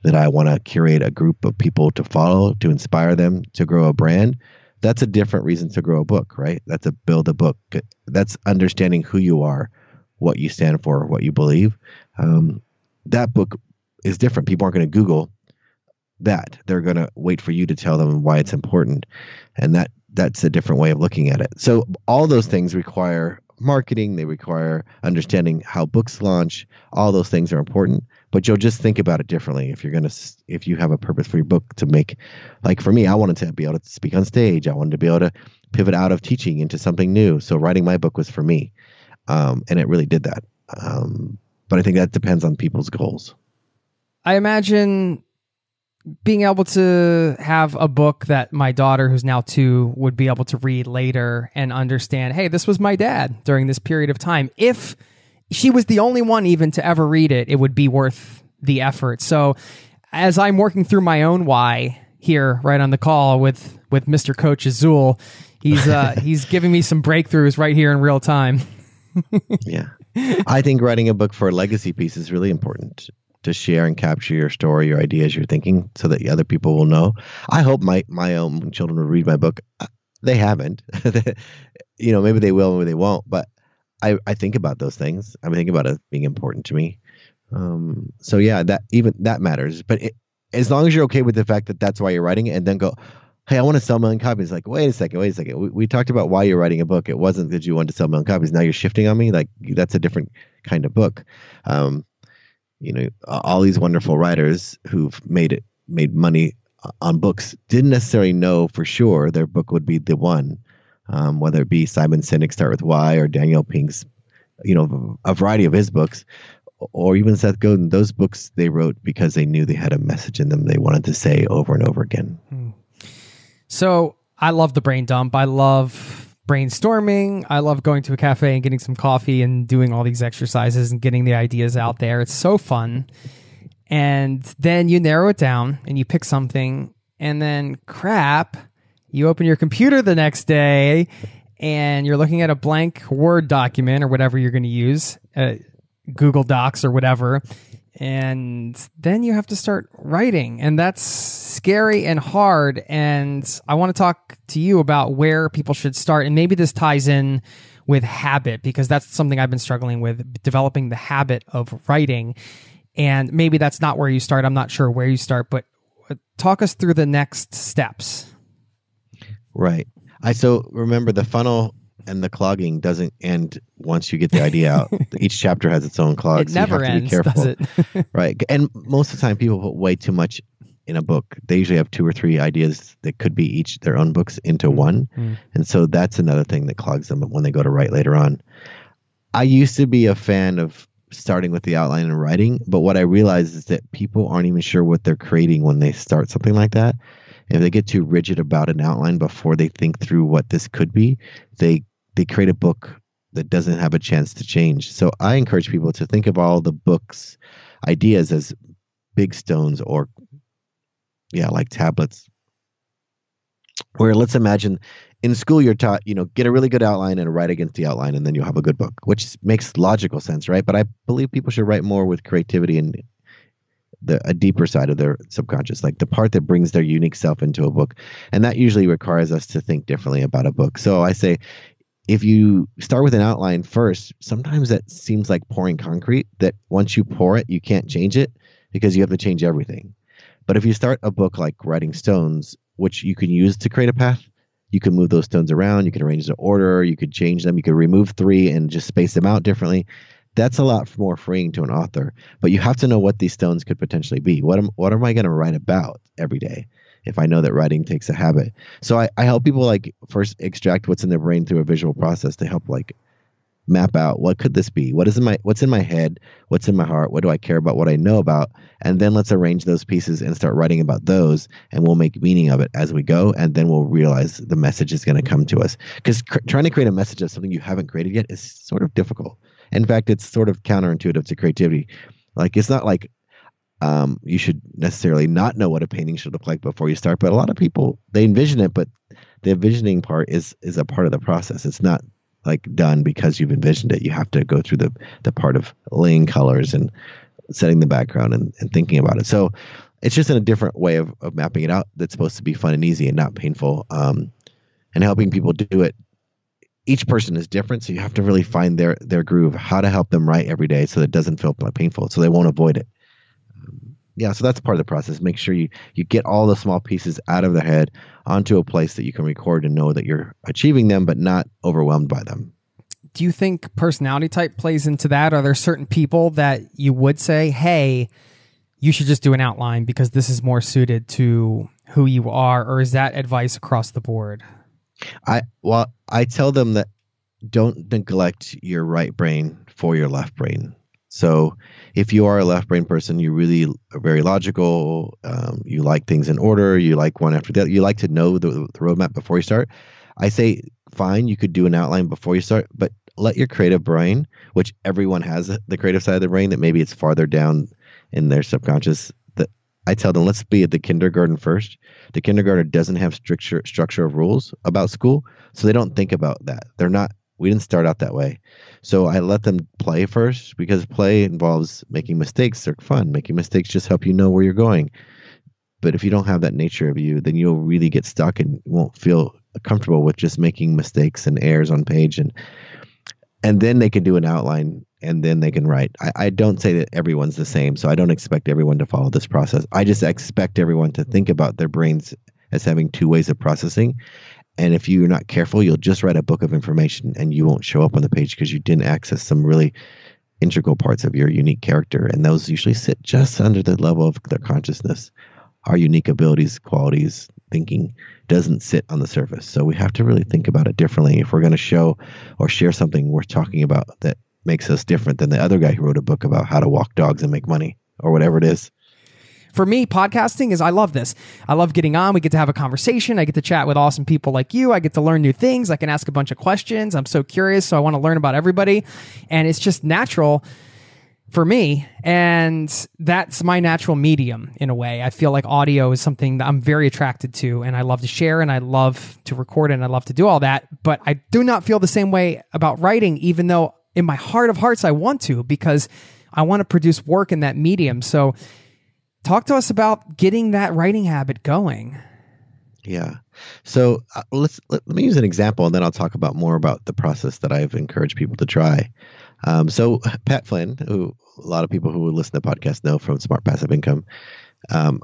that I want to curate a group of people to follow, to inspire them to grow a brand, that's a different reason to grow a book, right? That's a build a book. That's understanding who you are, what you stand for, what you believe. Um, that book is different. People aren't going to Google that. They're going to wait for you to tell them why it's important. And that that's a different way of looking at it. So all those things require marketing, they require understanding how books launch. All those things are important, but you'll just think about it differently if you're going to if you have a purpose for your book to make like for me, I wanted to be able to speak on stage. I wanted to be able to pivot out of teaching into something new. So writing my book was for me. Um, and it really did that. Um, but I think that depends on people's goals. I imagine being able to have a book that my daughter, who's now two, would be able to read later and understand, hey, this was my dad during this period of time. If she was the only one even to ever read it, it would be worth the effort. So as I'm working through my own why here right on the call with with Mr. Coach Azul, he's uh he's giving me some breakthroughs right here in real time. yeah. I think writing a book for a legacy piece is really important to share and capture your story, your ideas, your thinking, so that other people will know. I hope my my own children will read my book. They haven't, you know. Maybe they will, maybe they won't. But I I think about those things. I think about it being important to me. Um, so yeah, that even that matters. But it, as long as you're okay with the fact that that's why you're writing it, and then go, hey, I want to sell a million copies. Like, wait a second, wait a second. We, we talked about why you're writing a book. It wasn't that you wanted to sell a million copies. Now you're shifting on me. Like that's a different kind of book. Um, you know, all these wonderful writers who've made it made money on books didn't necessarily know for sure their book would be the one. Um, whether it be Simon Sinek Start with Why or Daniel Pink's, you know, a variety of his books, or even Seth Godin. Those books they wrote because they knew they had a message in them they wanted to say over and over again. So I love the brain dump. I love brainstorming. I love going to a cafe and getting some coffee and doing all these exercises and getting the ideas out there. It's so fun. And then you narrow it down and you pick something, and then crap, you open your computer the next day and you're looking at a blank Word document or whatever you're going to use, uh, Google Docs or whatever. And then you have to start writing, and that's scary and hard. And I want to talk to you about where people should start. And maybe this ties in with habit because that's something I've been struggling with developing the habit of writing. And maybe that's not where you start. I'm not sure where you start, but uh, talk us through the next steps. Right. I so remember the funnel and the clogging doesn't end once you get the idea out. Each chapter has its own clog. It so never you have to ends, be careful. does it? right. And most of the time, people put way too much in a book. They usually have two or three ideas that could be each their own books into one. Mm. And so that's another thing that clogs them when they go to write later on. I used to be a fan of starting with the outline and writing, but what I realized is that people aren't even sure what they're creating when they start something like that. If they get too rigid about an outline before they think through what this could be, they they create a book that doesn't have a chance to change. So I encourage people to think of all the books ideas as big stones or yeah, like tablets. Where let's imagine in school you're taught, you know, get a really good outline and write against the outline, and then you'll have a good book, which makes logical sense, right? But I believe people should write more with creativity and the a deeper side of their subconscious, like the part that brings their unique self into a book, and that usually requires us to think differently about a book. So I say, if you start with an outline first, sometimes that seems like pouring concrete. That once you pour it, you can't change it because you have to change everything. But if you start a book like Writing Stones, which you can use to create a path, you can move those stones around, you can arrange the order, you could change them, you could remove three and just space them out differently. That's a lot more freeing to an author. But you have to know what these stones could potentially be. What am what am I going to write about every day? If I know that writing takes a habit, so I, I help people like first extract what's in their brain through a visual process to help like map out what could this be? What is in my what's in my head? What's in my heart? What do i care about what i know about? And then let's arrange those pieces and start writing about those and we'll make meaning of it as we go and then we'll realize the message is going to come to us. Because cr- trying to create a message of something you haven't created yet is sort of difficult. In fact it's sort of counterintuitive to creativity. Like it's not like um, you should necessarily not know what a painting should look like before you start but a lot of people they envision it but the envisioning part is is a part of the process it's not like done because you've envisioned it. You have to go through the the part of laying colors and setting the background and, and thinking about it. So it's just in a different way of, of mapping it out that's supposed to be fun and easy and not painful. Um, and helping people do it. Each person is different, so you have to really find their their groove, how to help them write every day so that it doesn't feel painful, so they won't avoid it. Yeah, so that's part of the process. Make sure you you get all the small pieces out of the head onto a place that you can record and know that you're achieving them, but not overwhelmed by them. Do you think personality type plays into that? Are there certain people that you would say, hey, you should just do an outline because this is more suited to who you are, or is that advice across the board? I well, I tell them that don't neglect your right brain for your left brain. So if you are a left brain person, you really are very logical. Um, you like things in order. You like one after the other. You like to know the, the roadmap before you start. I say, fine, you could do an outline before you start, but let your creative brain, which everyone has the creative side of the brain, that maybe it's farther down in their subconscious. That I tell them, let's be at the kindergarten first. The kindergarten doesn't have structure structure of rules about school, so they don't think about that. They're not we didn't start out that way. So I let them play first because play involves making mistakes. They're fun. Making mistakes just help you know where you're going. But if you don't have that nature of you, then you'll really get stuck and won't feel comfortable with just making mistakes and errors on page and and then they can do an outline and then they can write. I, I don't say that everyone's the same, so I don't expect everyone to follow this process. I just expect everyone to think about their brains as having two ways of processing and if you're not careful, you'll just write a book of information and you won't show up on the page because you didn't access some really integral parts of your unique character. And those usually sit just under the level of their consciousness. Our unique abilities, qualities, thinking doesn't sit on the surface. So we have to really think about it differently if we're going to show or share something worth talking about that makes us different than the other guy who wrote a book about how to walk dogs and make money or whatever it is for me, podcasting is I love this. I love getting on. We get to have a conversation. I get to chat with awesome people like you. I get to learn new things. I can ask a bunch of questions. I'm so curious. So I want to learn about everybody. And it's just natural for me. And that's my natural medium in a way. I feel like audio is something that I'm very attracted to and I love to share and I love to record and I love to do all that. But I do not feel the same way about writing, even though in my heart of hearts I want to because I want to produce work in that medium. So talk to us about getting that writing habit going. Yeah. So uh, let's let, let, me use an example, and then I'll talk about more about the process that I've encouraged people to try. Um, so Pat Flynn, who a lot of people who listen to the podcast know from Smart Passive Income, um,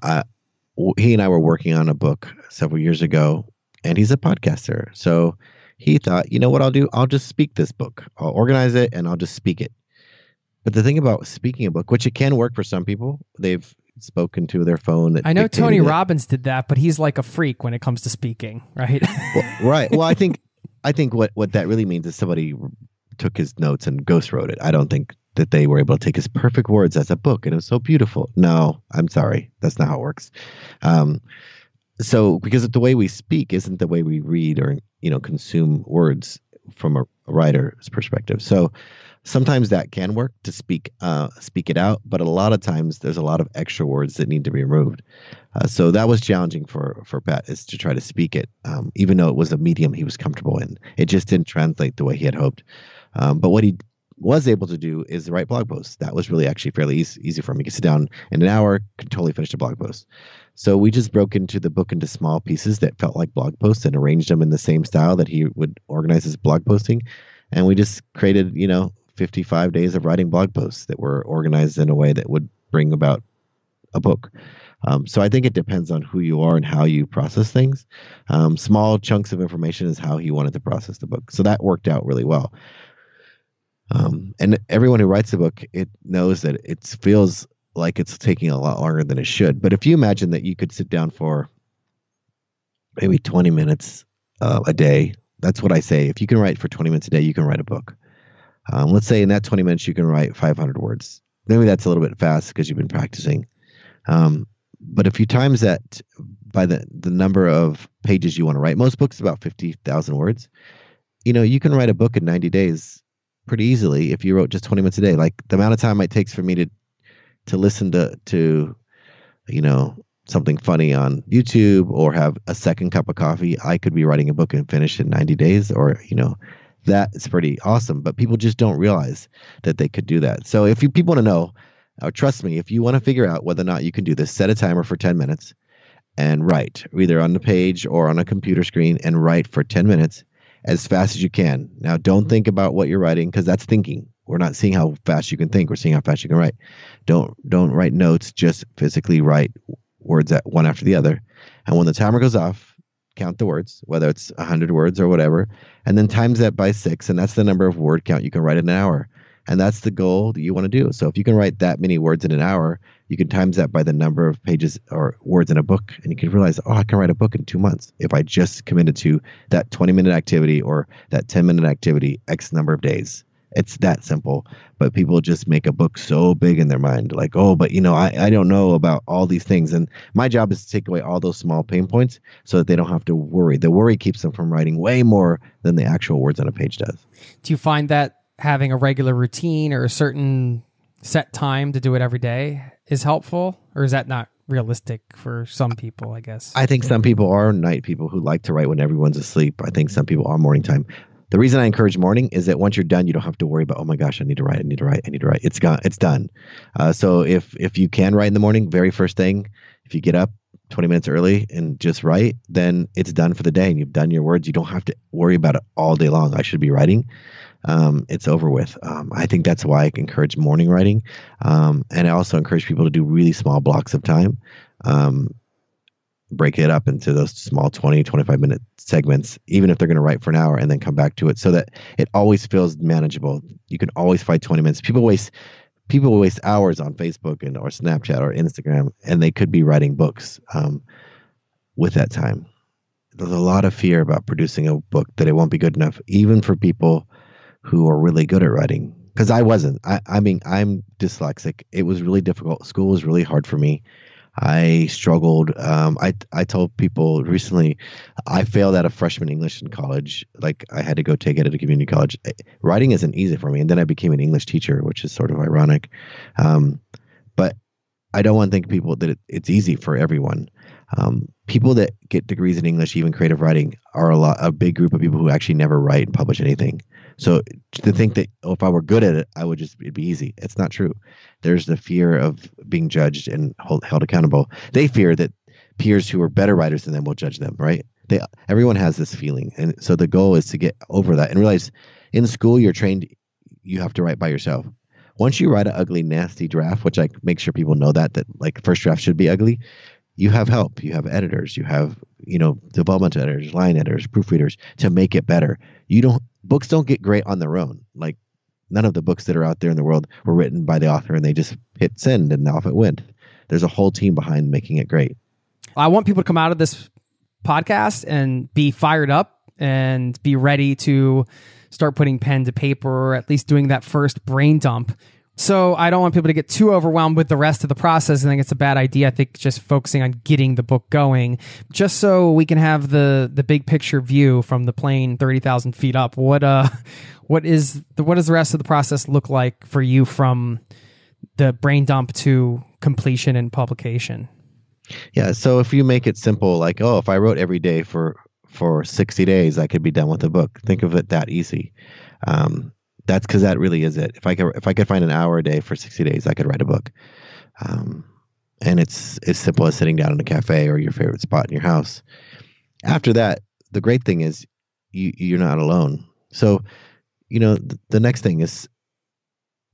he and I were working on a book several years ago, and he's a podcaster. So he thought, you know what I'll do? I'll just speak this book. I'll organize it and I'll just speak it. But the thing about speaking a book, which it can work for some people, they've spoken to their phone. I know Tony it. Robbins did that, but he's like a freak when it comes to speaking, right? well, right. Well, I think I think what what that really means is somebody took his notes and ghost wrote it. I don't think that they were able to take his perfect words as a book and it was so beautiful. No, I'm sorry. That's not how it works. Um, so because the way we speak isn't the way we read or you know consume words from a, a writer's perspective. So sometimes that can work to speak uh, speak it out, but a lot of times there's a lot of extra words that need to be removed. Uh, so that was challenging for for Pat is to try to speak it, um, even though it was a medium he was comfortable in. It just didn't translate the way he had hoped. Um, but what he was able to do is write blog posts. That was really actually fairly easy, easy for him. He could sit down in an hour, could totally finish a blog post. So we just broke into the book into small pieces that felt like blog posts and arranged them in the same style that he would organize his blog posting. And we just created, you know, 55 days of writing blog posts that were organized in a way that would bring about a book. Um, so I think it depends on who you are and how you process things. Um, small chunks of information is how he wanted to process the book. So that worked out really well. Um, and everyone who writes a book, it knows that it feels like it's taking a lot longer than it should. But if you imagine that you could sit down for maybe 20 minutes uh, a day, that's what I say. If you can write for 20 minutes a day, you can write a book. Um, let's say in that 20 minutes, you can write 500 words. Maybe that's a little bit fast because you've been practicing. Um, but if you times that by the, the number of pages you want to write, most books about 50,000 words, you know, you can write a book in 90 days pretty easily if you wrote just 20 minutes a day. Like the amount of time it takes for me to to listen to to you know something funny on YouTube or have a second cup of coffee, I could be writing a book and finish in 90 days or you know that is pretty awesome. But people just don't realize that they could do that. So if you people want to know, uh, trust me, if you want to figure out whether or not you can do this, set a timer for 10 minutes and write either on the page or on a computer screen and write for 10 minutes as fast as you can. Now, don't think about what you're writing because that's thinking. We're not seeing how fast you can think. We're seeing how fast you can write. Don't don't write notes. Just physically write words at one after the other. And when the timer goes off, count the words, whether it's 100 words or whatever, and then times that by six, and that's the number of word count you can write in an hour. And that's the goal that you want to do. So if you can write that many words in an hour, you can times that by the number of pages or words in a book, and you can realize, oh, I can write a book in two months if I just committed to that 20 minute activity or that 10 minute activity X number of days. It's that simple. But people just make a book so big in their mind, like, oh, but you know, I, I don't know about all these things. And my job is to take away all those small pain points so that they don't have to worry. The worry keeps them from writing way more than the actual words on a page does. Do you find that having a regular routine or a certain set time to do it every day is helpful or is that not realistic for some people i guess i think some people are night people who like to write when everyone's asleep i think some people are morning time the reason i encourage morning is that once you're done you don't have to worry about oh my gosh i need to write i need to write i need to write it's gone it's done uh, so if if you can write in the morning very first thing if you get up 20 minutes early and just write then it's done for the day and you've done your words you don't have to worry about it all day long i should be writing um, it's over with. Um, I think that's why I encourage morning writing. Um, and I also encourage people to do really small blocks of time. Um, break it up into those small 20, 25 minute segments, even if they're going to write for an hour and then come back to it so that it always feels manageable. You can always find 20 minutes. People waste people waste hours on Facebook and or Snapchat or Instagram, and they could be writing books um, with that time. There's a lot of fear about producing a book that it won't be good enough, even for people who are really good at writing because I wasn't. I, I mean, I'm dyslexic. It was really difficult. School was really hard for me. I struggled. Um, I I told people recently, I failed out of freshman English in college. Like I had to go take it at a community college. Writing isn't easy for me, and then I became an English teacher, which is sort of ironic. Um, but I don't want to think people that it, it's easy for everyone. Um, people that get degrees in English, even creative writing, are a lot a big group of people who actually never write and publish anything. So to think that oh, if I were good at it, I would just it'd be easy. It's not true. There's the fear of being judged and hold, held accountable. They fear that peers who are better writers than them will judge them. Right? They everyone has this feeling, and so the goal is to get over that and realize in school you're trained you have to write by yourself. Once you write an ugly, nasty draft, which I make sure people know that that like first draft should be ugly, you have help. You have editors. You have you know development editors, line editors, proofreaders to make it better. You don't books don't get great on their own. Like none of the books that are out there in the world were written by the author and they just hit send and off it went. There's a whole team behind making it great. I want people to come out of this podcast and be fired up and be ready to start putting pen to paper or at least doing that first brain dump So I don't want people to get too overwhelmed with the rest of the process. I think it's a bad idea. I think just focusing on getting the book going, just so we can have the the big picture view from the plane thirty thousand feet up. What uh, what is the what does the rest of the process look like for you from the brain dump to completion and publication? Yeah. So if you make it simple, like oh, if I wrote every day for for sixty days, I could be done with the book. Think of it that easy. Um, that's because that really is it. If I could if I could find an hour a day for sixty days, I could write a book. Um, and it's as simple as sitting down in a cafe or your favorite spot in your house. After that, the great thing is you you're not alone. So, you know, th- the next thing is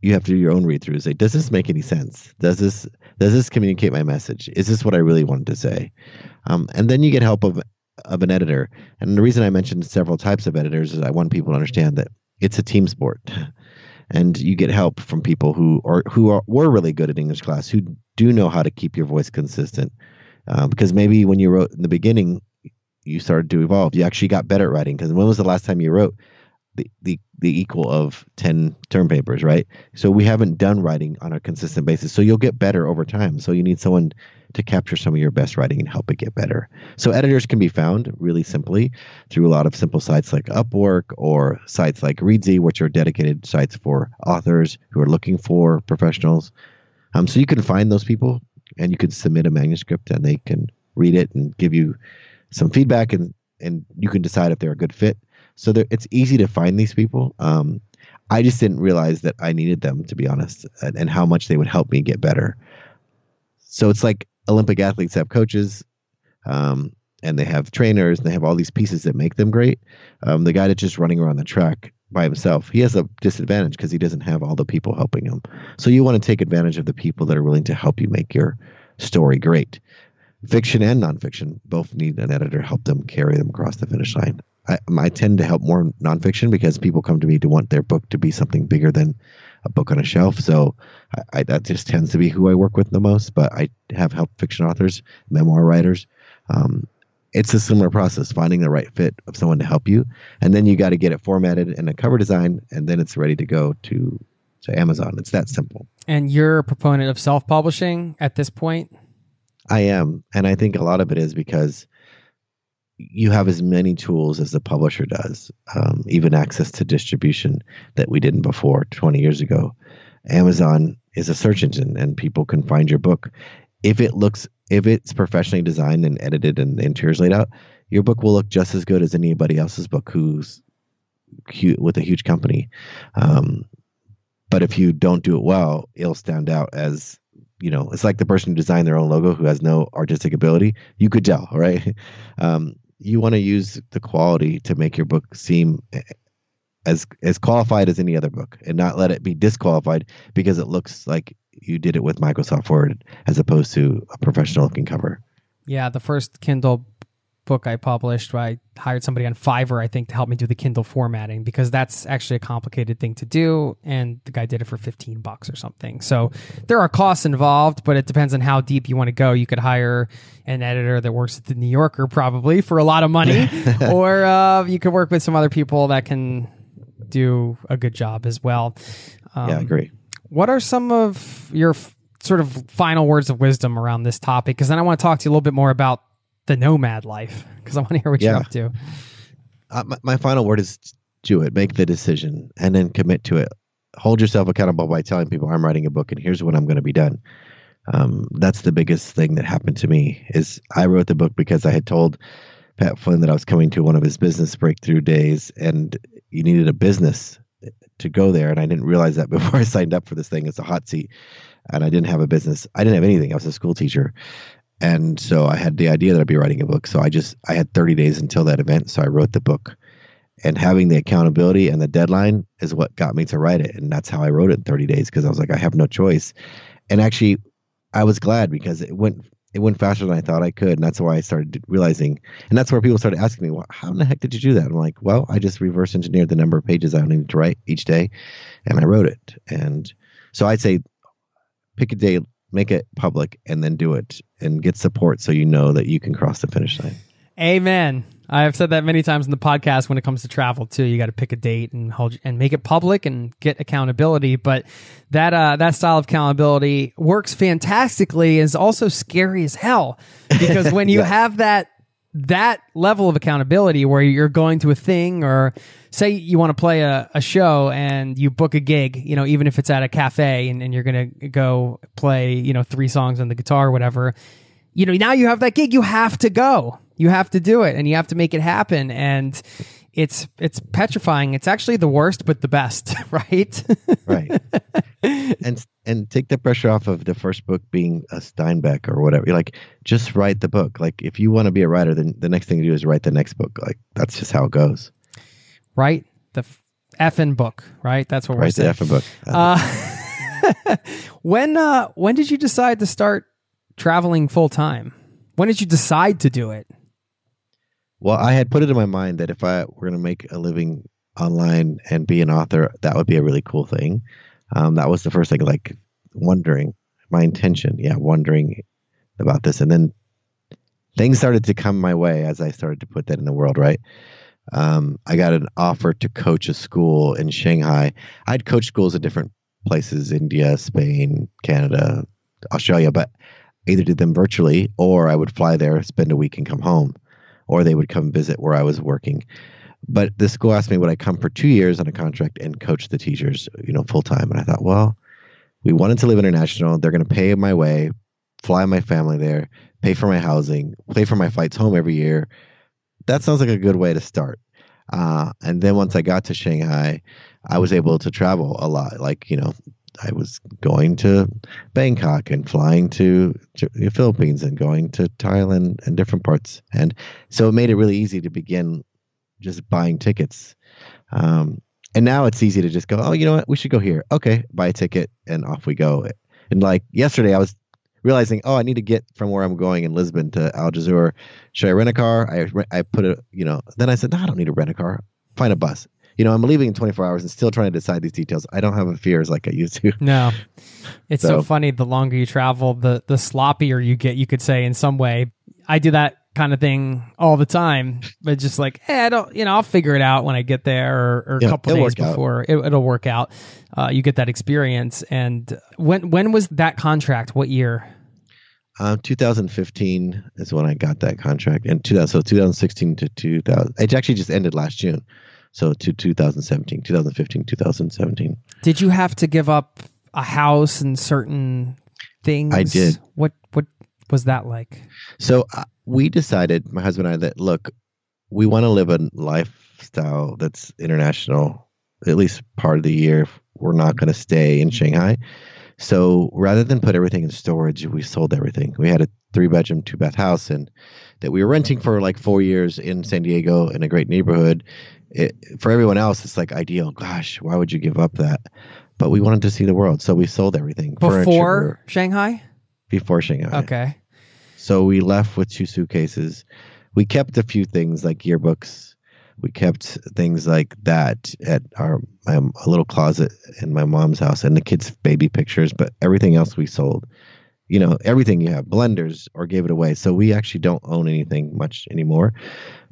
you have to do your own read through. Say, does this make any sense? Does this does this communicate my message? Is this what I really wanted to say? Um, and then you get help of of an editor. And the reason I mentioned several types of editors is I want people to understand that it's a team sport. And you get help from people who are who are were really good at English class, who do know how to keep your voice consistent. Uh, because maybe when you wrote in the beginning, you started to evolve. You actually got better at writing. Because when was the last time you wrote the, the the equal of 10 term papers, right? So we haven't done writing on a consistent basis. So you'll get better over time. So you need someone to capture some of your best writing and help it get better. So editors can be found really simply through a lot of simple sites like Upwork or sites like Reedsy, which are dedicated sites for authors who are looking for professionals. Um, so you can find those people and you can submit a manuscript and they can read it and give you some feedback and and you can decide if they're a good fit. So it's easy to find these people. Um, I just didn't realize that I needed them to be honest, and, and, how much they would help me get better. So it's like Olympic athletes have coaches, um, and they have trainers, and they have all these pieces that make them great. Um, the guy that's just running around the track by himself, he has a disadvantage because he doesn't have all the people helping him. So you want to take advantage of the people that are willing to help you make your story great. Fiction and nonfiction both need an editor to help them carry them across the finish line. I, I tend to help more nonfiction because people come to me to want their book to be something bigger than a book on a shelf. So I, I, that just tends to be who I work with the most. But I have helped fiction authors, memoir writers. Um, it's a similar process, finding the right fit of someone to help you, and then you got to get it formatted and a cover design, and then it's ready to go to to Amazon. It's that simple. And you're a proponent of self publishing at this point. I am, and I think a lot of it is because you have as many tools as the publisher does, um, even access to distribution that we didn't before 20 years ago. Amazon is a search engine and people can find your book. If it looks, if it's professionally designed and edited and the interior's laid out, your book will look just as good as anybody else's book who's with a huge company. Um, but if you don't do it well, it'll stand out as you know, it's like the person who designed their own logo who has no artistic ability. You could tell, right? Um, you want to use the quality to make your book seem eh, as as qualified as any other book and not let it be disqualified because it looks like you did it with Microsoft Word as opposed to a professional looking cover. Yeah, the first Kindle book I published, I hired somebody on Fiverr, I think, to help me do the Kindle formatting because that's actually a complicated thing to do. And the guy did it for 15 bucks or something. So there are costs involved, but it depends on how deep you want to go. You could hire an editor that works at the New Yorker probably for a lot of money, or uh, you could work with some other people that can do a good job as well. Um, yeah, I agree. What are some of your f- sort of final words of wisdom around this topic? Because then I want to talk to you a little bit more about the nomad life because I want to hear what yeah. you're up to. Uh, my, my final word is do it. Make the decision and then commit to it. Hold yourself accountable by telling people I'm writing a book and here's when I'm going to be done. Um, that's the biggest thing that happened to me is I wrote the book because I had told Pat Flynn that I was coming to one of his business breakthrough days and you needed a business to go there. And I didn't realize that before I signed up for this thing. It's a hot seat and I didn't have a business. I didn't have anything. I was a school teacher and so I had the idea that I'd be writing a book. So I just I had 30 days until that event, so I wrote the book. And having the accountability and the deadline is what got me to write it, and that's how I wrote it in 30 days because I was like I have no choice. And actually, I was glad because it went it went faster than I thought I could, and that's why I started realizing. And that's where people started asking me, well, "How in the heck did you do that?" I'm like, "Well, I just reverse engineered the number of pages I needed to write each day, and I wrote it." And so I'd say, pick a day make it public and then do it and get support so you know that you can cross the finish line Amen. I've said that many times in the podcast when it comes to travel too. You got to pick a date and hold and make it public and get accountability. But that uh, that style of accountability works fantastically. Is also scary as hell because when you Yeah. have that that level of accountability where you're going to a thing or say you want to play a, a show and you book a gig, you know, even if it's at a cafe and, and you're going to go play, you know, three songs on the guitar or whatever, you know, now you have that gig, you have to go. You have to do it and you have to make it happen. And it's it's petrifying. It's actually the worst but the best, right? right and and take the pressure off of the first book being a steinbeck or whatever You're like just write the book like if you want to be a writer then the next thing to do is write the next book like that's just how it goes right? The f- effing book, right? That's what we're write the saying. effing book Uh, when uh, when did you decide to start traveling full time? When did you decide to do it? Well i had put it in my mind that if i were going to make a living online and be an author that would be a really cool thing. Um, that was the first thing like wondering my intention yeah wondering about this. And then things started to come my way as i started to put that in the world right? Um, i got an offer to coach a school in shanghai. I'd coached schools in different places india spain canada australia but either did them virtually or i would fly there spend a week and come home or they would come visit where i was working. But the school asked me would i come for two years on a contract and coach the teachers you know full time and i thought well we wanted to live international. They're going to pay my way fly my family there pay for my housing pay for my flights home every year. That sounds like a good way to start. Uh, and then once i got to shanghai i was able to travel a lot like you know i was going to bangkok and flying to, to the philippines and going to thailand and different parts. And so it made it really easy to begin just buying tickets. Um, and now it's easy to just go oh you know what? We should go here. Okay buy a ticket and off we go. And like yesterday i was realizing oh i need to get from where i'm going in lisbon to Aljezur. Should i rent a car? I, I put a you know then i said no i don't need to rent a car. Find a bus you know i'm leaving in 24 hours and still trying to decide these details i don't have a fears like i used to No, it's so, So- funny. The longer you travel, the the sloppier you get. You could say in some way. I do that kind of thing all the time, but just like, hey, I don't, you know, I'll figure it out when I get there, or, or a couple days before it, it'll work out. Uh, you get that experience. And when when was that contract? What year? Um, 2015 is when I got that contract, and 2000, so 2016 to 2000. It actually just ended last June, so to 2017, 2015, 2017. Did you have to give up a house and certain things? I did. What what was that like? So uh, we decided, my husband and I, that look, we want to live a lifestyle that's international. At least part of the year, we're not going to stay in Shanghai. So rather than put everything in storage, we sold everything. We had a three bedroom, two bath house, and that we were renting for like four years in San Diego in a great neighborhood. It, for everyone else, it's like ideal. Gosh, why would you give up that? But we wanted to see the world, so we sold everything Before Furniture, Shanghai? before Shanghai. Okay. So we left with two suitcases. We kept a few things like yearbooks. We kept things like that at our my, a little closet in my mom's house and the kids' baby pictures. But everything else we sold. You know, everything you have, blenders, or gave it away. So we actually don't own anything much anymore.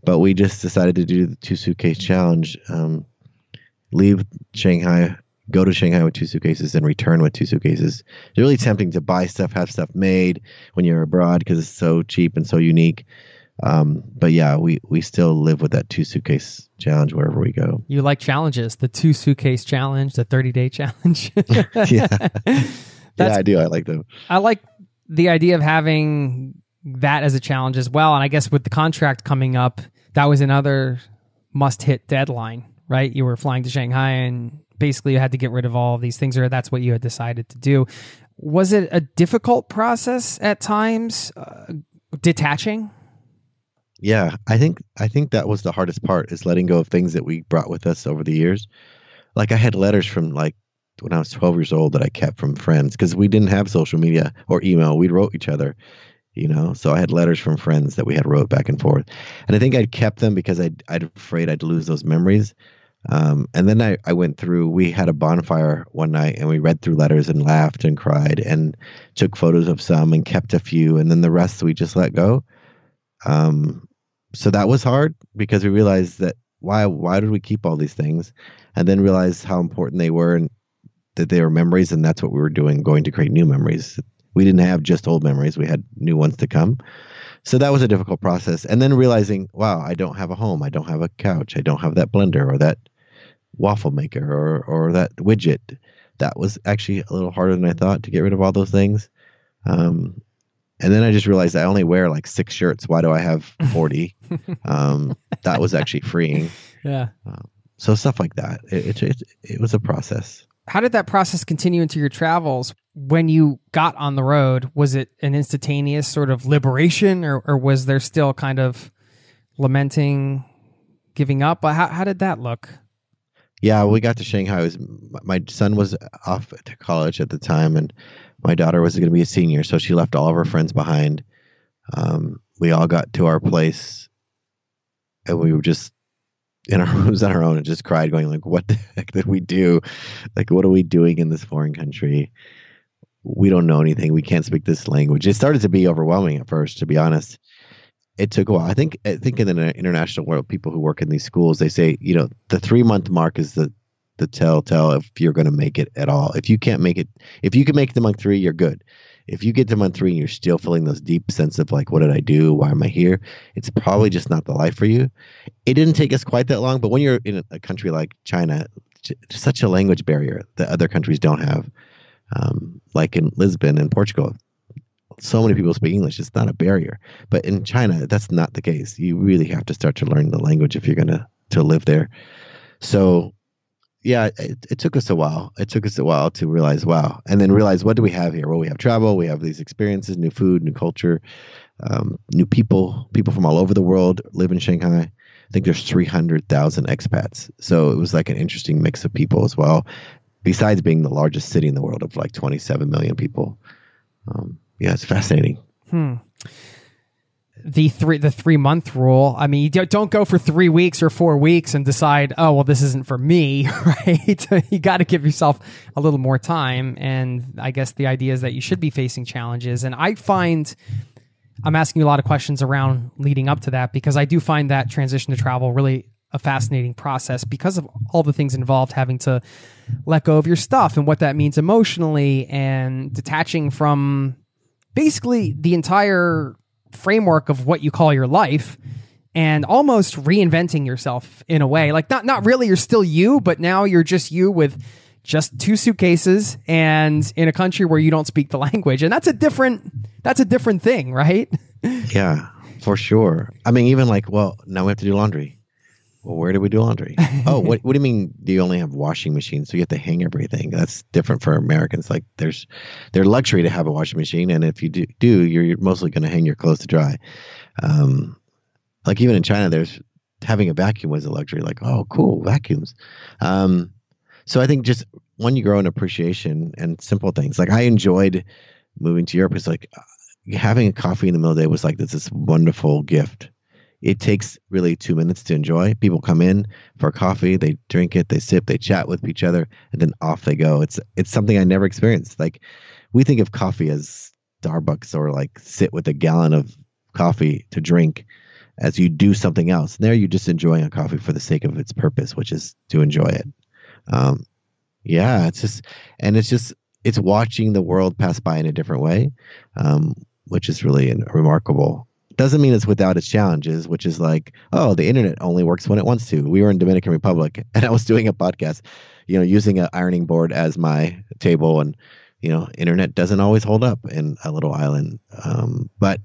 But we just decided to do the two suitcase challenge. Um, leave Shanghai, go to Shanghai with two suitcases, and return with two suitcases. It's really tempting to buy stuff, have stuff made when you're abroad because it's so cheap and so unique. Um, but yeah, we we still live with that two suitcase challenge wherever we go. You like challenges, the two suitcase challenge, the 30 day challenge. yeah, That's- yeah, I do. I like them. I like the idea of having that as a challenge as well. And I guess with the contract coming up, that was another must hit deadline, right? You were flying to Shanghai and basically you had to get rid of all of these things, or that's what you had decided to do. Was it a difficult process at times, uh, detaching? Yeah, I think I think that was the hardest part is letting go of things that we brought with us over the years. Like I had letters from like when I was 12 years old that I kept from friends because we didn't have social media or email. We wrote each other, you know. So I had letters from friends that we had wrote back and forth, and I think I'd kept them because I'd I'd afraid I'd lose those memories. Um, and then I, I went through. We had a bonfire one night, and we read through letters and laughed and cried and took photos of some and kept a few, and then the rest we just let go. Um, so that was hard because we realized that why why did we keep all these things, and then realized how important they were and that they were memories, and that's what we were doing, going to create new memories. We didn't have just old memories; we had new ones to come. So that was a difficult process, and then realizing, wow, I don't have a home, I don't have a couch, I don't have that blender or that waffle maker or or that widget. That was actually a little harder than I thought to get rid of all those things. Um, and then I just realized I only wear like six shirts. Why do I have 40? um, that was actually freeing. Yeah. Um, so stuff like that. It, it, it, it was a process. How did that process continue into your travels? When you got on the road, was it an instantaneous sort of liberation or, or was there still kind of lamenting, giving up? How, how did that look? Yeah, we got to Shanghai. Was, my son was off to college at the time, and my daughter was going to be a senior, so she left all of her friends behind. Um, we all got to our place, and we were just in our rooms on our own and just cried, going like, "What the heck did we do? Like, what are we doing in this foreign country? We don't know anything. We can't speak this language." It started to be overwhelming at first, to be honest. It took a while. I think. I think in the international world, people who work in these schools, they say, you know, the three month mark is the the telltale if you're going to make it at all. If you can't make it, if you can make the month three, you're good. If you get to month three and you're still feeling those deep sense of like, what did I do? Why am I here? It's probably just not the life for you. It didn't take us quite that long, but when you're in a country like China, such a language barrier that other countries don't have, um, like in Lisbon and Portugal, so many people speak English. It's not a barrier. But in China, that's not the case. You really have to start to learn the language if you're gonna to live there. So yeah, it, it, took us a while. It took us a while to realize, wow, and then realize what do we have here? Well, we have travel, we have these experiences, new food, new culture, um, new people. People from all over the world live in Shanghai. I think there's 300,000 expats, so it was like an interesting mix of people as well. Besides being the largest city in the world of like 27 million people, um, yeah, it's fascinating. Hmm the three the three month rule. I mean, you don't go for three weeks or four weeks and decide, oh well, this isn't for me, right? you got to give yourself a little more time. And I guess the idea is that you should be facing challenges. And I find I'm asking you a lot of questions around leading up to that because I do find that transition to travel really a fascinating process because of all the things involved having to let go of your stuff and what that means emotionally and detaching from basically the entire framework of what you call your life and almost reinventing yourself in a way. Like not not really you're still you, but now you're just you with just two suitcases and in a country where you don't speak the language. And that's a different that's a different thing, right? Yeah, for sure. I mean even like, well, now we have to do laundry well, where do we do laundry? oh, what, what do you mean? Do you only have washing machines? So you have to hang everything. That's different for Americans. Like there's, they're luxury to have a washing machine, and if you do, do you're mostly going to hang your clothes to dry. Um, like even in China, there's having a vacuum was a luxury. Like oh, cool vacuums. Um, so I think just when you grow in appreciation and simple things, like I enjoyed moving to Europe. It's like having a coffee in the middle of the day was like this, this wonderful gift it takes really two minutes to enjoy. People come in for coffee, they drink it, they sip, they chat with each other, and then off they go. It's it's something I never experienced. Like we think of coffee as Starbucks or like sit with a gallon of coffee to drink as you do something else. And there you're just enjoying a coffee for the sake of its purpose, which is to enjoy it. Um, yeah, it's just and it's just it's watching the world pass by in a different way, um, which is really remarkable doesn't mean it's without its challenges, which is like, oh, the internet only works when it wants to. We were in Dominican Republic and I was doing a podcast, you know, using an ironing board as my table and you know, internet doesn't always hold up in a little island. Um, but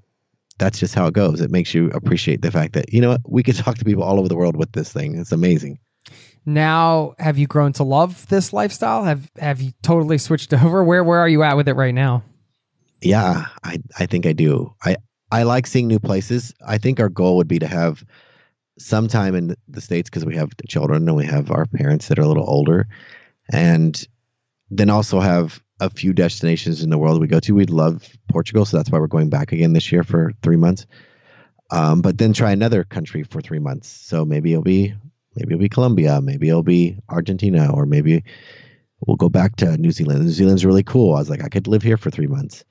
that's just how it goes. It makes you appreciate the fact that, you know, we could talk to people all over the world with this thing. It's amazing. Now, have you grown to love this lifestyle? Have have you totally switched over? Where where are you at with it right now? Yeah, I I think I do. I I like seeing new places. I think our goal would be to have some time in the states because we have children and we have our parents that are a little older, and then also have a few destinations in the world we go to. We'd love Portugal, so that's why we're going back again this year for three months. Um, but then try another country for three months. So maybe it'll be maybe it'll be Colombia, maybe it'll be Argentina, or maybe we'll go back to New Zealand. New Zealand's really cool. I was like, I could live here for three months.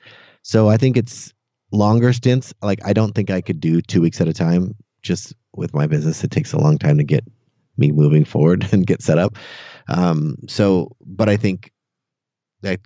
So I think it's longer stints, like I don't think I could do two weeks at a time just with my business, it takes a long time to get me moving forward and get set up. Um, so, but I think that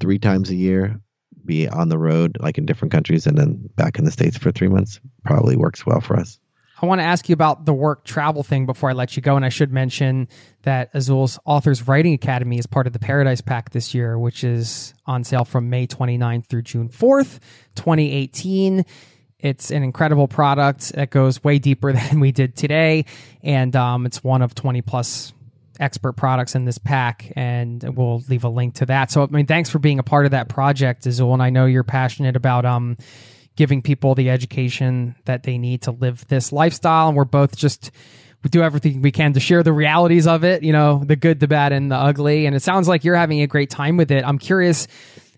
three times a year, be on the road, like in different countries, and then back in the States for three months probably works well for us. I want to ask you about the work travel thing before I let you go. And I should mention that Azul's Authors Writing Academy is part of the Paradise Pack this year, which is on sale from May 29th through June 4th, 2018. It's an incredible product that goes way deeper than we did today. And um, it's one of 20 plus expert products in this pack. And we'll leave a link to that. So, I mean, thanks for being a part of that project, Azul. And I know you're passionate about, um, giving people the education that they need to live this lifestyle. And we're both just we do everything we can to share the realities of it, you know, the good, the bad, and the ugly. And it sounds like you're having a great time with it. I'm curious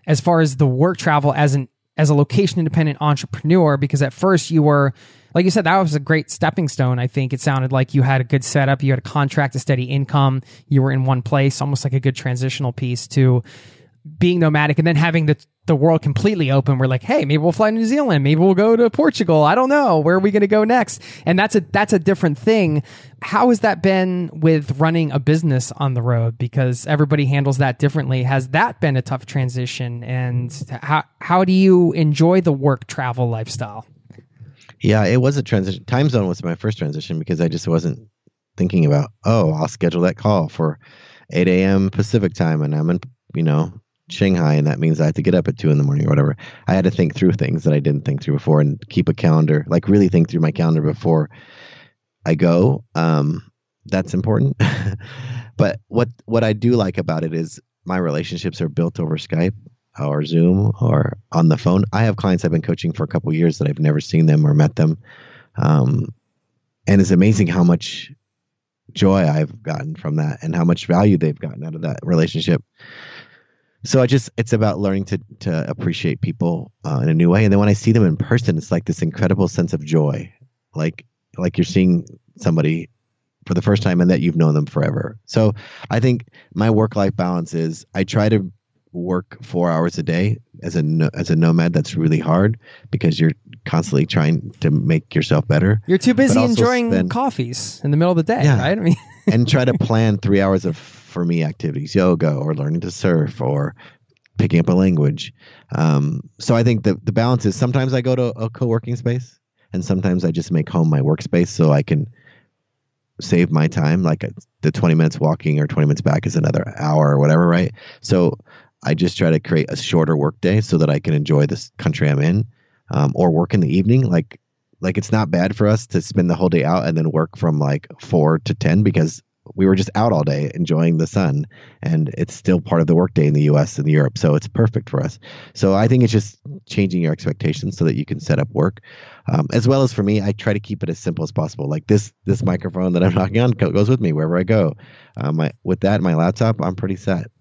as far as the work travel as an as a location independent entrepreneur, because at first you were like you said, that was a great stepping stone. I think it sounded like you had a good setup, you had a contract, a steady income, you were in one place, almost like a good transitional piece to being nomadic and then having the the world completely open. We're like hey maybe we'll fly to new zealand. Maybe we'll go to portugal. I don't know. Where are we going to go next? And that's a that's a different thing. How has that been with running a business on the road? Because everybody handles that differently. Has that been a tough transition? And how how do you enjoy the work travel lifestyle? Yeah it was a transition time zone was my first transition because i just wasn't thinking about oh i'll schedule that call for 8 a.m pacific time and i'm in you know Shanghai, and that means I have to get up at two in the morning or whatever. I had to think through things that I didn't think through before and keep a calendar, like really think through my calendar before I go. Um, that's important. but what what I do like about it is my relationships are built over Skype or Zoom or on the phone. I have clients I've been coaching for a couple years that I've never seen them or met them, um, and it's amazing how much joy I've gotten from that and how much value they've gotten out of that relationship so I just it's about learning to to appreciate people uh, in a new way, and then when I see them in person, it's like this incredible sense of joy, like like you're seeing somebody for the first time and that you've known them forever. So I think my work life balance is I try to work four hours a day as a as a nomad. That's really hard because you're constantly trying to make yourself better. You're too busy enjoying spend, coffees in the middle of the day, yeah, right? I mean, and try to plan three hours of for me activities, yoga or learning to surf or picking up a language. Um, so I think the the balance is sometimes I go to a co-working space and sometimes I just make home my workspace so I can save my time. Like uh, the 20 minutes walking or 20 minutes back is another hour or whatever, right? So I just try to create a shorter work day so that I can enjoy this country I'm in um, or work in the evening. Like like it's not bad for us to spend the whole day out and then work from like four to 10 because we were just out all day enjoying the sun and it's still part of the workday in the US and Europe so it's perfect for us. So I think it's just changing your expectations so that you can set up work. Um, as well as for me I try to keep it as simple as possible. Like this this microphone that I'm talking on goes with me wherever I go. Um, I, with that and my laptop I'm pretty set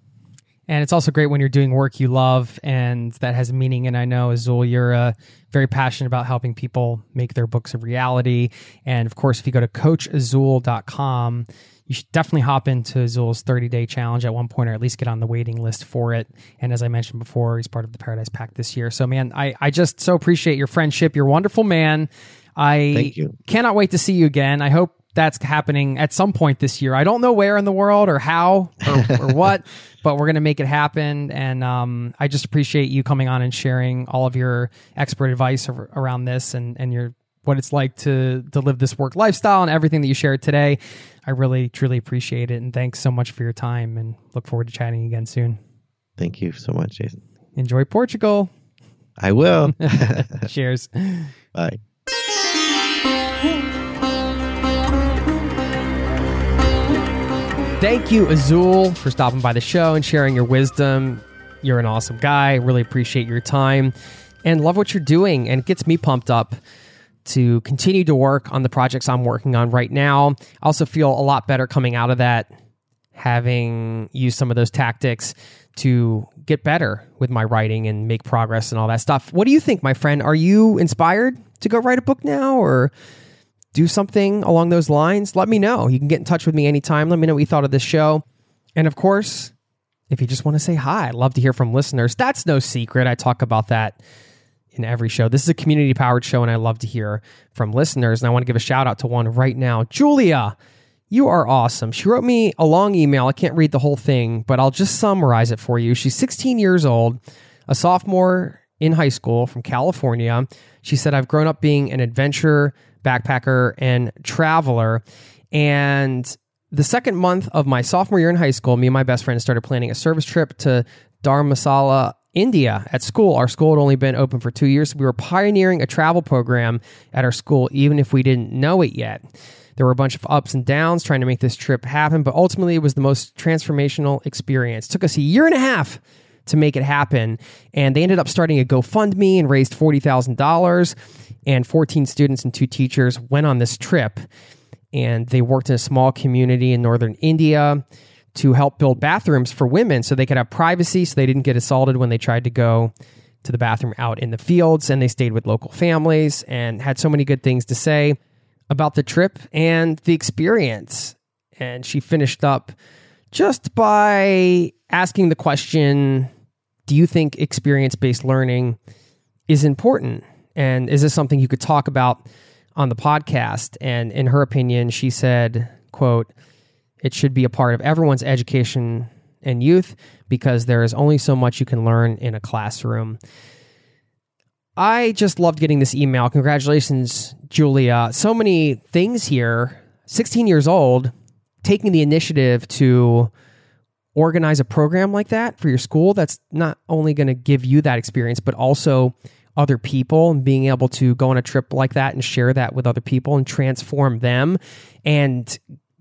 and it's also great when you're doing work you love and that has meaning. And I know, Azul, you're uh, very passionate about helping people make their books a reality. And of course, if you go to coachazul.com, you should definitely hop into Azul's 30 day challenge at one point, or at least get on the waiting list for it. And as I mentioned before, he's part of the Paradise Pack this year. So, man, I, I just so appreciate your friendship. You're a wonderful man. I cannot wait to see you again. I hope that's happening at some point this year. I don't know where in the world or how or, or what, but we're going to make it happen. And um, I just appreciate you coming on and sharing all of your expert advice around this and, and your what it's like to to live this work lifestyle and everything that you shared today. I really truly appreciate it and thanks so much for your time and look forward to chatting again soon. Thank you so much, Jason. Enjoy Portugal. I will. Cheers. Bye. Thank you, Azul, for stopping by the show and sharing your wisdom. You're an awesome guy. Really appreciate your time and love what you're doing. And it gets me pumped up to continue to work on the projects I'm working on right now. I also feel a lot better coming out of that, having used some of those tactics to get better with my writing and make progress and all that stuff. What do you think, my friend? Are you inspired to go write a book now or do something along those lines, let me know. You can get in touch with me anytime. Let me know what you thought of this show. And of course, if you just want to say hi, I'd love to hear from listeners. That's no secret. I talk about that in every show. This is a community powered show, and I love to hear from listeners. And I want to give a shout out to one right now. Julia, you are awesome. She wrote me a long email. I can't read the whole thing, but I'll just summarize it for you. She's 16 years old, a sophomore in high school from California. She said, I've grown up being an adventure backpacker and traveler. And the second month of my sophomore year in high school, me and my best friend started planning a service trip to Dharamsala, India at school. Our school had only been open for two years. So we were pioneering a travel program at our school, even if we didn't know it yet. There were a bunch of ups and downs trying to make this trip happen, but ultimately it was the most transformational experience. It took us a year and a half to make it happen. And they ended up starting a GoFundMe and raised $40,000. And 14 students and two teachers went on this trip. And they worked in a small community in northern India to help build bathrooms for women so they could have privacy so they didn't get assaulted when they tried to go to the bathroom out in the fields and they stayed with local families and had so many good things to say about the trip and the experience and she finished up just by asking the question do you think experience-based learning is important and is this something you could talk about on the podcast and in her opinion she said quote it should be a part of everyone's education and youth because there is only so much you can learn in a classroom. I just loved getting this email. Congratulations, Julia. So many things here. 16 years old, taking the initiative to organize a program like that for your school that's not only going to give you that experience, but also other people and being able to go on a trip like that and share that with other people and transform them and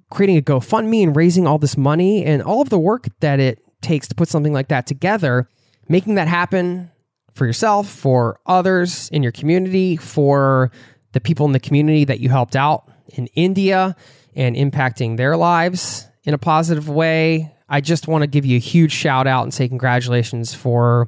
creating a GoFundMe and raising all this money and all of the work that it takes to put something like that together, making that happen for yourself, for others in your community, for the people in the community that you helped out in India and impacting their lives in a positive way. I just want to give you a huge shout out and say congratulations for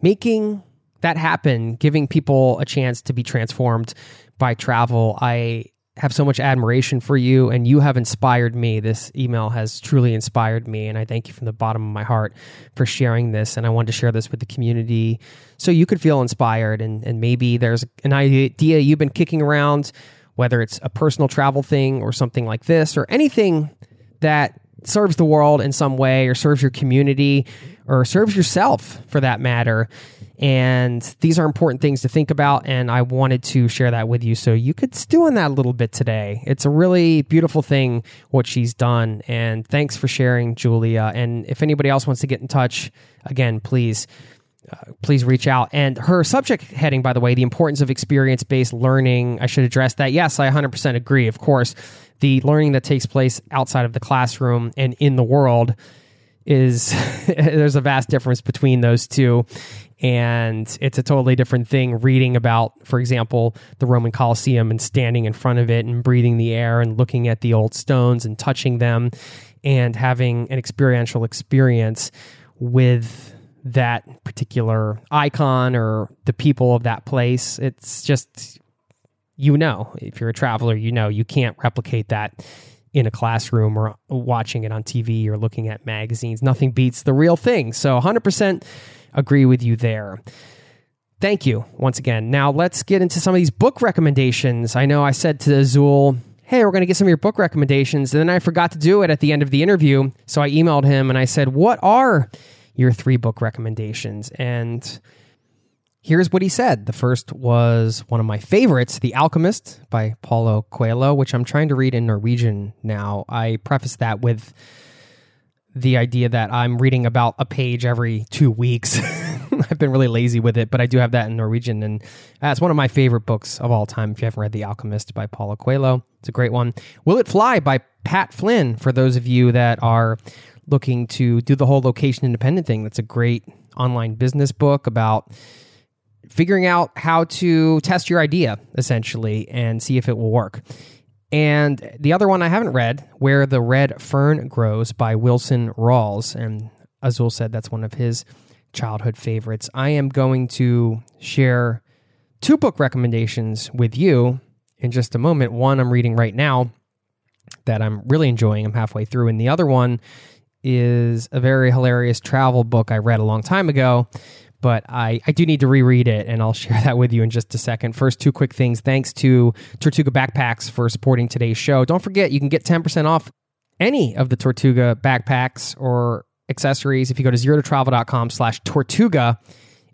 making that happen, giving people a chance to be transformed by travel. I have so much admiration for you and you have inspired me. This email has truly inspired me and I thank you from the bottom of my heart for sharing this and I wanted to share this with the community so you could feel inspired and and maybe there's an idea you've been kicking around whether it's a personal travel thing or something like this or anything that serves the world in some way or serves your community or serves yourself for that matter and these are important things to think about. And I wanted to share that with you so you could stew on that a little bit today. It's a really beautiful thing what she's done. And thanks for sharing, Julia. And if anybody else wants to get in touch, again, please. Uh, please reach out. And her subject heading, by the way, the importance of experience based learning. I should address that. Yes, I 100% agree. Of course, the learning that takes place outside of the classroom and in the world is there's a vast difference between those two. And it's a totally different thing reading about for example the roman colosseum and standing in front of it and breathing the air and looking at the old stones and touching them and having an experiential experience with that particular icon or the people of that place. It's just you know if you're a traveler you know you can't replicate that in a classroom or watching it on TV or looking at magazines. Nothing beats the real thing. So 100% agree with you there. Thank you once again. Now let's get into some of these book recommendations. I know I said to Azul, hey, we're going to get some of your book recommendations. And then I forgot to do it at the end of the interview. So I emailed him and I said, what are your three book recommendations? And Here's what he said. The first was one of my favorites, The Alchemist by Paulo Coelho, which I'm trying to read in Norwegian now. I preface that with the idea that I'm reading about a page every two weeks. I've been really lazy with it, but I do have that in Norwegian, and that's one of my favorite books of all time. If you haven't read The Alchemist by Paulo Coelho, it's a great one. Will It Fly by Pat Flynn, for those of you that are looking to do the whole location independent thing. That's a great online business book about figuring out how to test your idea essentially and see if it will work. And the other one I haven't read, Where the Red Fern Grows by Wilson Rawls. And Azul said that's one of his childhood favorites. I am going to share two book recommendations with you in just a moment. One I'm reading right now that I'm really enjoying. I'm halfway through. And the other one is a very hilarious travel book I read a long time ago but I, I do need to reread it, and I'll share that with you in just a second. First, two quick things. Thanks to Tortuga Backpacks for supporting today's show. Don't forget, you can get 10% off any of the Tortuga backpacks or accessories if you go to zerototravel.com slash Tortuga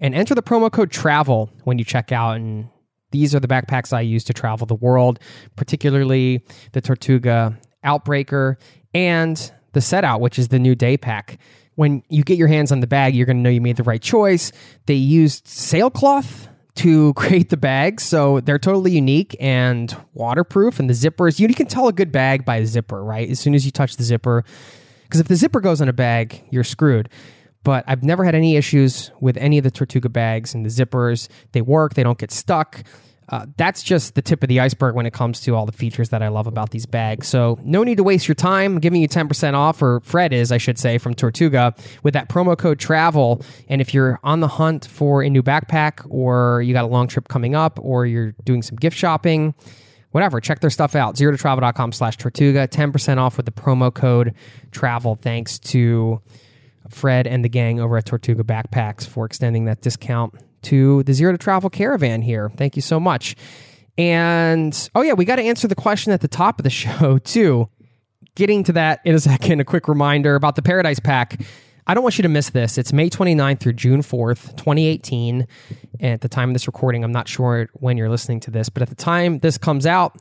and enter the promo code TRAVEL when you check out. And these are the backpacks I use to travel the world, particularly the Tortuga Outbreaker and the Set Out, which is the new day pack. When you get your hands on the bag, you're going to know you made the right choice. They used sailcloth to create the bags, so they're totally unique and waterproof. And the zippers, you can tell a good bag by a zipper, right? As soon as you touch the zipper, because if the zipper goes on a bag, you're screwed but I've never had any issues with any of the Tortuga bags and the zippers. They work, they don't get stuck. Uh, that's just the tip of the iceberg when it comes to all the features that I love about these bags. So, no need to waste your time. I'm giving you 10% off, or Fred is, I should say, from Tortuga with that promo code TRAVEL. And if you're on the hunt for a new backpack, or you got a long trip coming up, or you're doing some gift shopping, whatever, check their stuff out. Zerototravel.com slash Tortuga. 10% off with the promo code TRAVEL. Thanks to Fred and the gang over at Tortuga Backpacks for extending that discount to the Zero to Travel caravan here. Thank you so much. And oh, yeah, we got to answer the question at the top of the show, too. Getting to that in a second, a quick reminder about the Paradise Pack. I don't want you to miss this. It's May 29th through June 4th, 2018. And at the time of this recording, I'm not sure when you're listening to this, but at the time this comes out,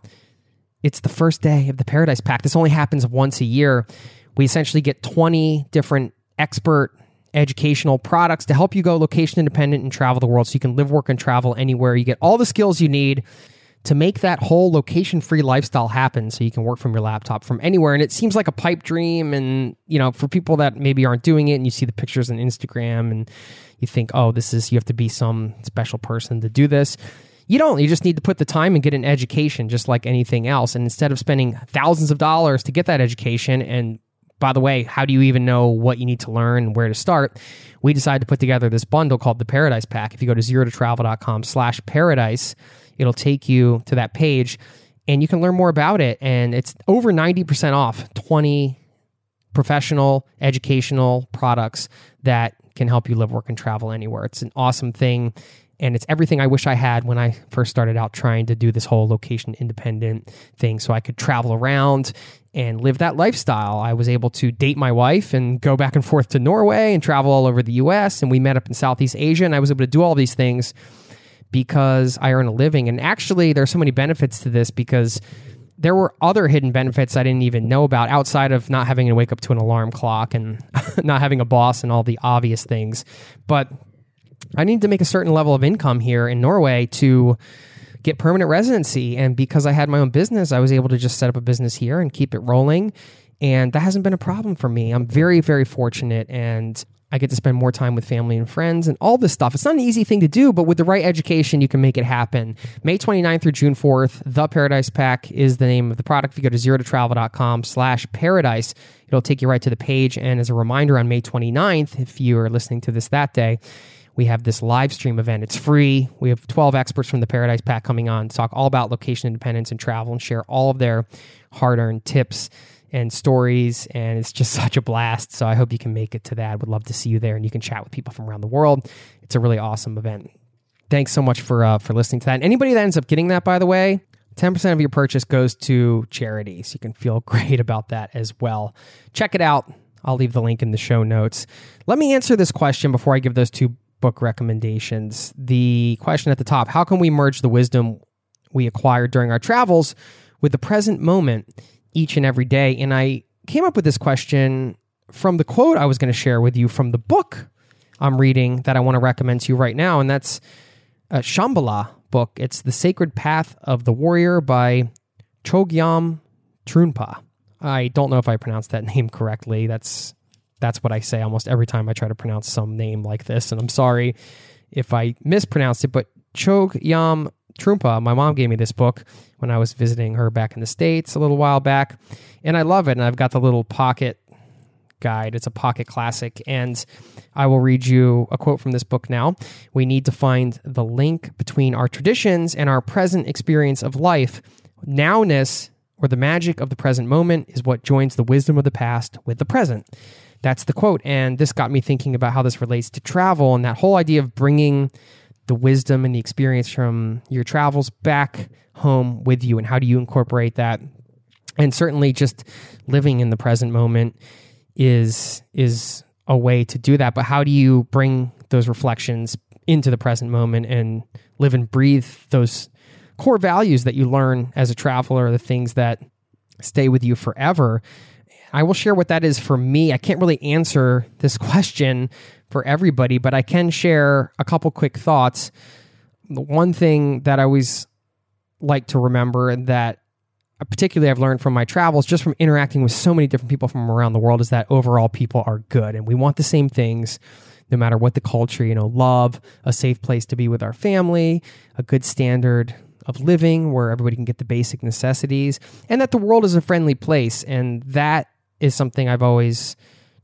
it's the first day of the Paradise Pack. This only happens once a year. We essentially get 20 different expert educational products to help you go location independent and travel the world so you can live, work, and travel anywhere. You get all the skills you need to make that whole location free lifestyle happen so you can work from your laptop from anywhere. And it seems like a pipe dream. And, you know, for people that maybe aren't doing it and you see the pictures on Instagram and you think, oh, this is, you have to be some special person to do this. You don't. You just need to put the time and get an education just like anything else. And instead of spending thousands of dollars to get that education and by the way, how do you even know what you need to learn and where to start? We decided to put together this bundle called the Paradise Pack. If you go to zerototravel.com slash paradise, it'll take you to that page and you can learn more about it. And it's over 90% off 20 professional educational products that can help you live, work, and travel anywhere. It's an awesome thing. And it's everything I wish I had when I first started out trying to do this whole location independent thing so I could travel around and live that lifestyle. I was able to date my wife and go back and forth to Norway and travel all over the US. And we met up in Southeast Asia. And I was able to do all these things because I earn a living. And actually, there's so many benefits to this because there were other hidden benefits I didn't even know about outside of not having to wake up to an alarm clock and not having a boss and all the obvious things. But I need to make a certain level of income here in Norway to get permanent residency. And because I had my own business, I was able to just set up a business here and keep it rolling. And that hasn't been a problem for me. I'm very, very fortunate and I get to spend more time with family and friends and all this stuff. It's not an easy thing to do, but with the right education, you can make it happen. May 29th through June 4th, The Paradise Pack is the name of the product. If you go to zerototravel.com slash paradise, it'll take you right to the page. And as a reminder, on May 29th, if you are listening to this that day, we have this live stream event. It's free. We have 12 experts from the Paradise Pack coming on to talk all about location independence and travel and share all of their hard earned tips and stories. And it's just such a blast. So I hope you can make it to that. Would love to see you there and you can chat with people from around the world. It's a really awesome event. Thanks so much for uh, for listening to that. And anybody that ends up getting that, by the way, 10% of your purchase goes to charity. So you can feel great about that as well. Check it out. I'll leave the link in the show notes. Let me answer this question before I give those two book recommendations. The question at the top How can we merge the wisdom we acquired during our travels with the present moment each and every day? And I came up with this question from the quote I was going to share with you from the book I'm reading that I want to recommend to you right now. And that's a Shambhala book. It's The Sacred Path of the Warrior by Chogyam Trungpa. I don't know if I pronounced that name correctly. That's that's what I say almost every time I try to pronounce some name like this. And I'm sorry if I mispronounced it, but Chog Yam Trungpa, my mom gave me this book when I was visiting her back in the States a little while back. And I love it. And I've got the little pocket guide. It's a pocket classic. And I will read you a quote from this book now. We need to find the link between our traditions and our present experience of life. Nowness or the magic of the present moment is what joins the wisdom of the past with the present. That's the quote. And this got me thinking about how this relates to travel and that whole idea of bringing the wisdom and the experience from your travels back home with you and how do you incorporate that. And certainly just living in the present moment is is a way to do that. But how do you bring those reflections into the present moment and live and breathe those core values that you learn as a traveler the things that stay with you forever I will share what that is for me. I can't really answer this question for everybody, but I can share a couple quick thoughts. The one thing that I always like to remember that particularly I've learned from my travels, just from interacting with so many different people from around the world, is that overall people are good and we want the same things no matter what the culture, you know, love, a safe place to be with our family, a good standard of living where everybody can get the basic necessities, and that the world is a friendly place. And that is something I've always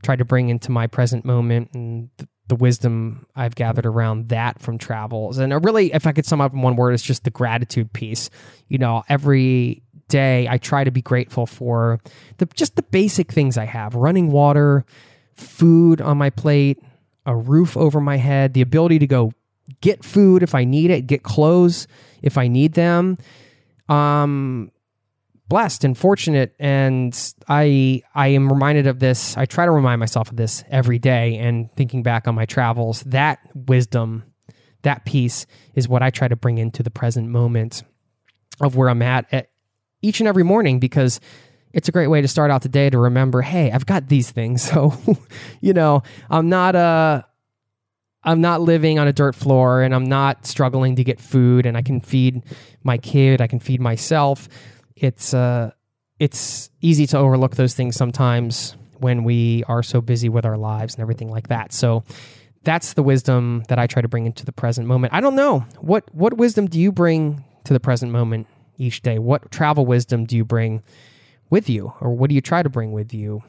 tried to bring into my present moment and the, wisdom I've gathered around that from travels. And really, if I could sum up in one word, it's just the gratitude piece. You know, every day I try to be grateful for the just the basic things I have: running water, food on my plate, a roof over my head, the ability to go get food if I need it, get clothes if I need them. Um, blessed and fortunate and I I am reminded of this. I try to remind myself of this every day and thinking back on my travels, that wisdom, that peace is what I try to bring into the present moment of where I'm at, at each and every morning because it's a great way to start out the day to remember, hey, I've got these things. So, you know, I'm not a I'm not living on a dirt floor and I'm not struggling to get food and I can feed my kid, I can feed myself it's uh, it's easy to overlook those things sometimes when we are so busy with our lives and everything like that. So that's the wisdom that I try to bring into the present moment. I don't know what what wisdom do you bring to the present moment each day? What travel wisdom do you bring with you, or what do you try to bring with you?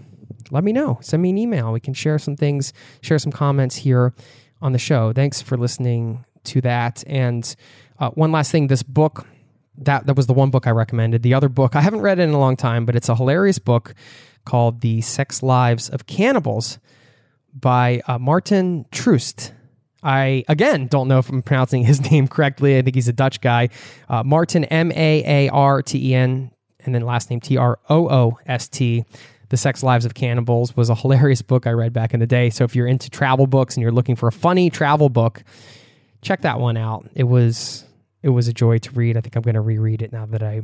Let me know. Send me an email. We can share some things, share some comments here on the show. Thanks for listening to that. And uh, one last thing: this book that that was the one book I recommended. The other book I haven't read in a long time, but it's a hilarious book called "The Sex Lives of Cannibals" by uh, Maarten Troost. I again don't know if I'm pronouncing his name correctly. I think he's a Dutch guy. Uh, Martin M A A R T E N and then last name T R O O S T. The Sex Lives of Cannibals was a hilarious book I read back in the day. So if you're into travel books and you're looking for a funny travel book, check that one out. It was it was a joy to read. I think I'm going to reread it now that I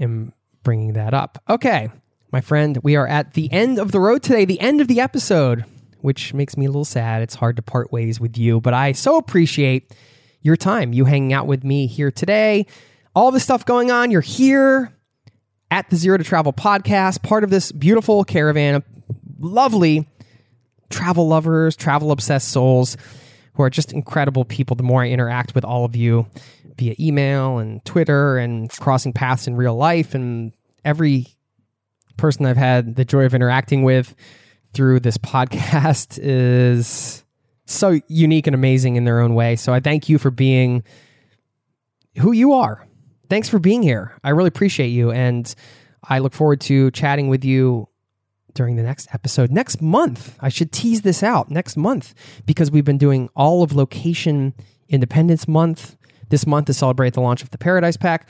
am bringing that up. Okay, my friend, we are at the end of the road today, the end of the episode, which makes me a little sad. It's hard to part ways with you, but I so appreciate your time, you hanging out with me here today. All the stuff going on, you're here at the Zero to Travel podcast, part of this beautiful caravan of lovely travel lovers, travel obsessed souls who are just incredible people. The more I interact with all of you, via email and Twitter and crossing paths in real life. And every person I've had the joy of interacting with through this podcast is so unique and amazing in their own way. So I thank you for being who you are. Thanks for being here. I really appreciate you. And I look forward to chatting with you during the next episode next month. I should tease this out next month because we've been doing all of Location Independence Month this month to celebrate the launch of the Paradise Pack.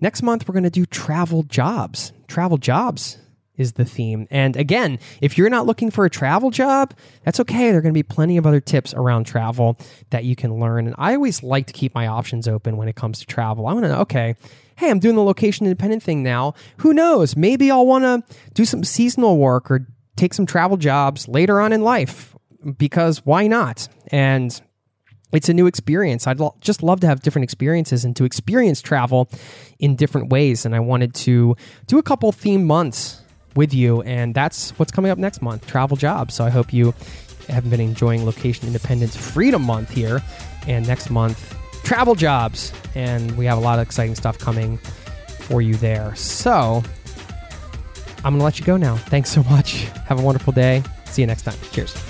Next month, we're going to do travel jobs. Travel jobs is the theme. And again, if you're not looking for a travel job, that's okay. There are going to be plenty of other tips around travel that you can learn. And I always like to keep my options open when it comes to travel. I want to know, okay, hey, I'm doing the location independent thing now. Who knows? Maybe I'll want to do some seasonal work or take some travel jobs later on in life because why not? And it's a new experience. I'd lo- just love to have different experiences and to experience travel in different ways. And I wanted to do a couple theme months with you, and that's what's coming up next month travel jobs. So I hope you have been enjoying Location Independence Freedom Month here. And next month, travel jobs. And we have a lot of exciting stuff coming for you there. So I'm going to let you go now. Thanks so much. Have a wonderful day. See you next time. Cheers.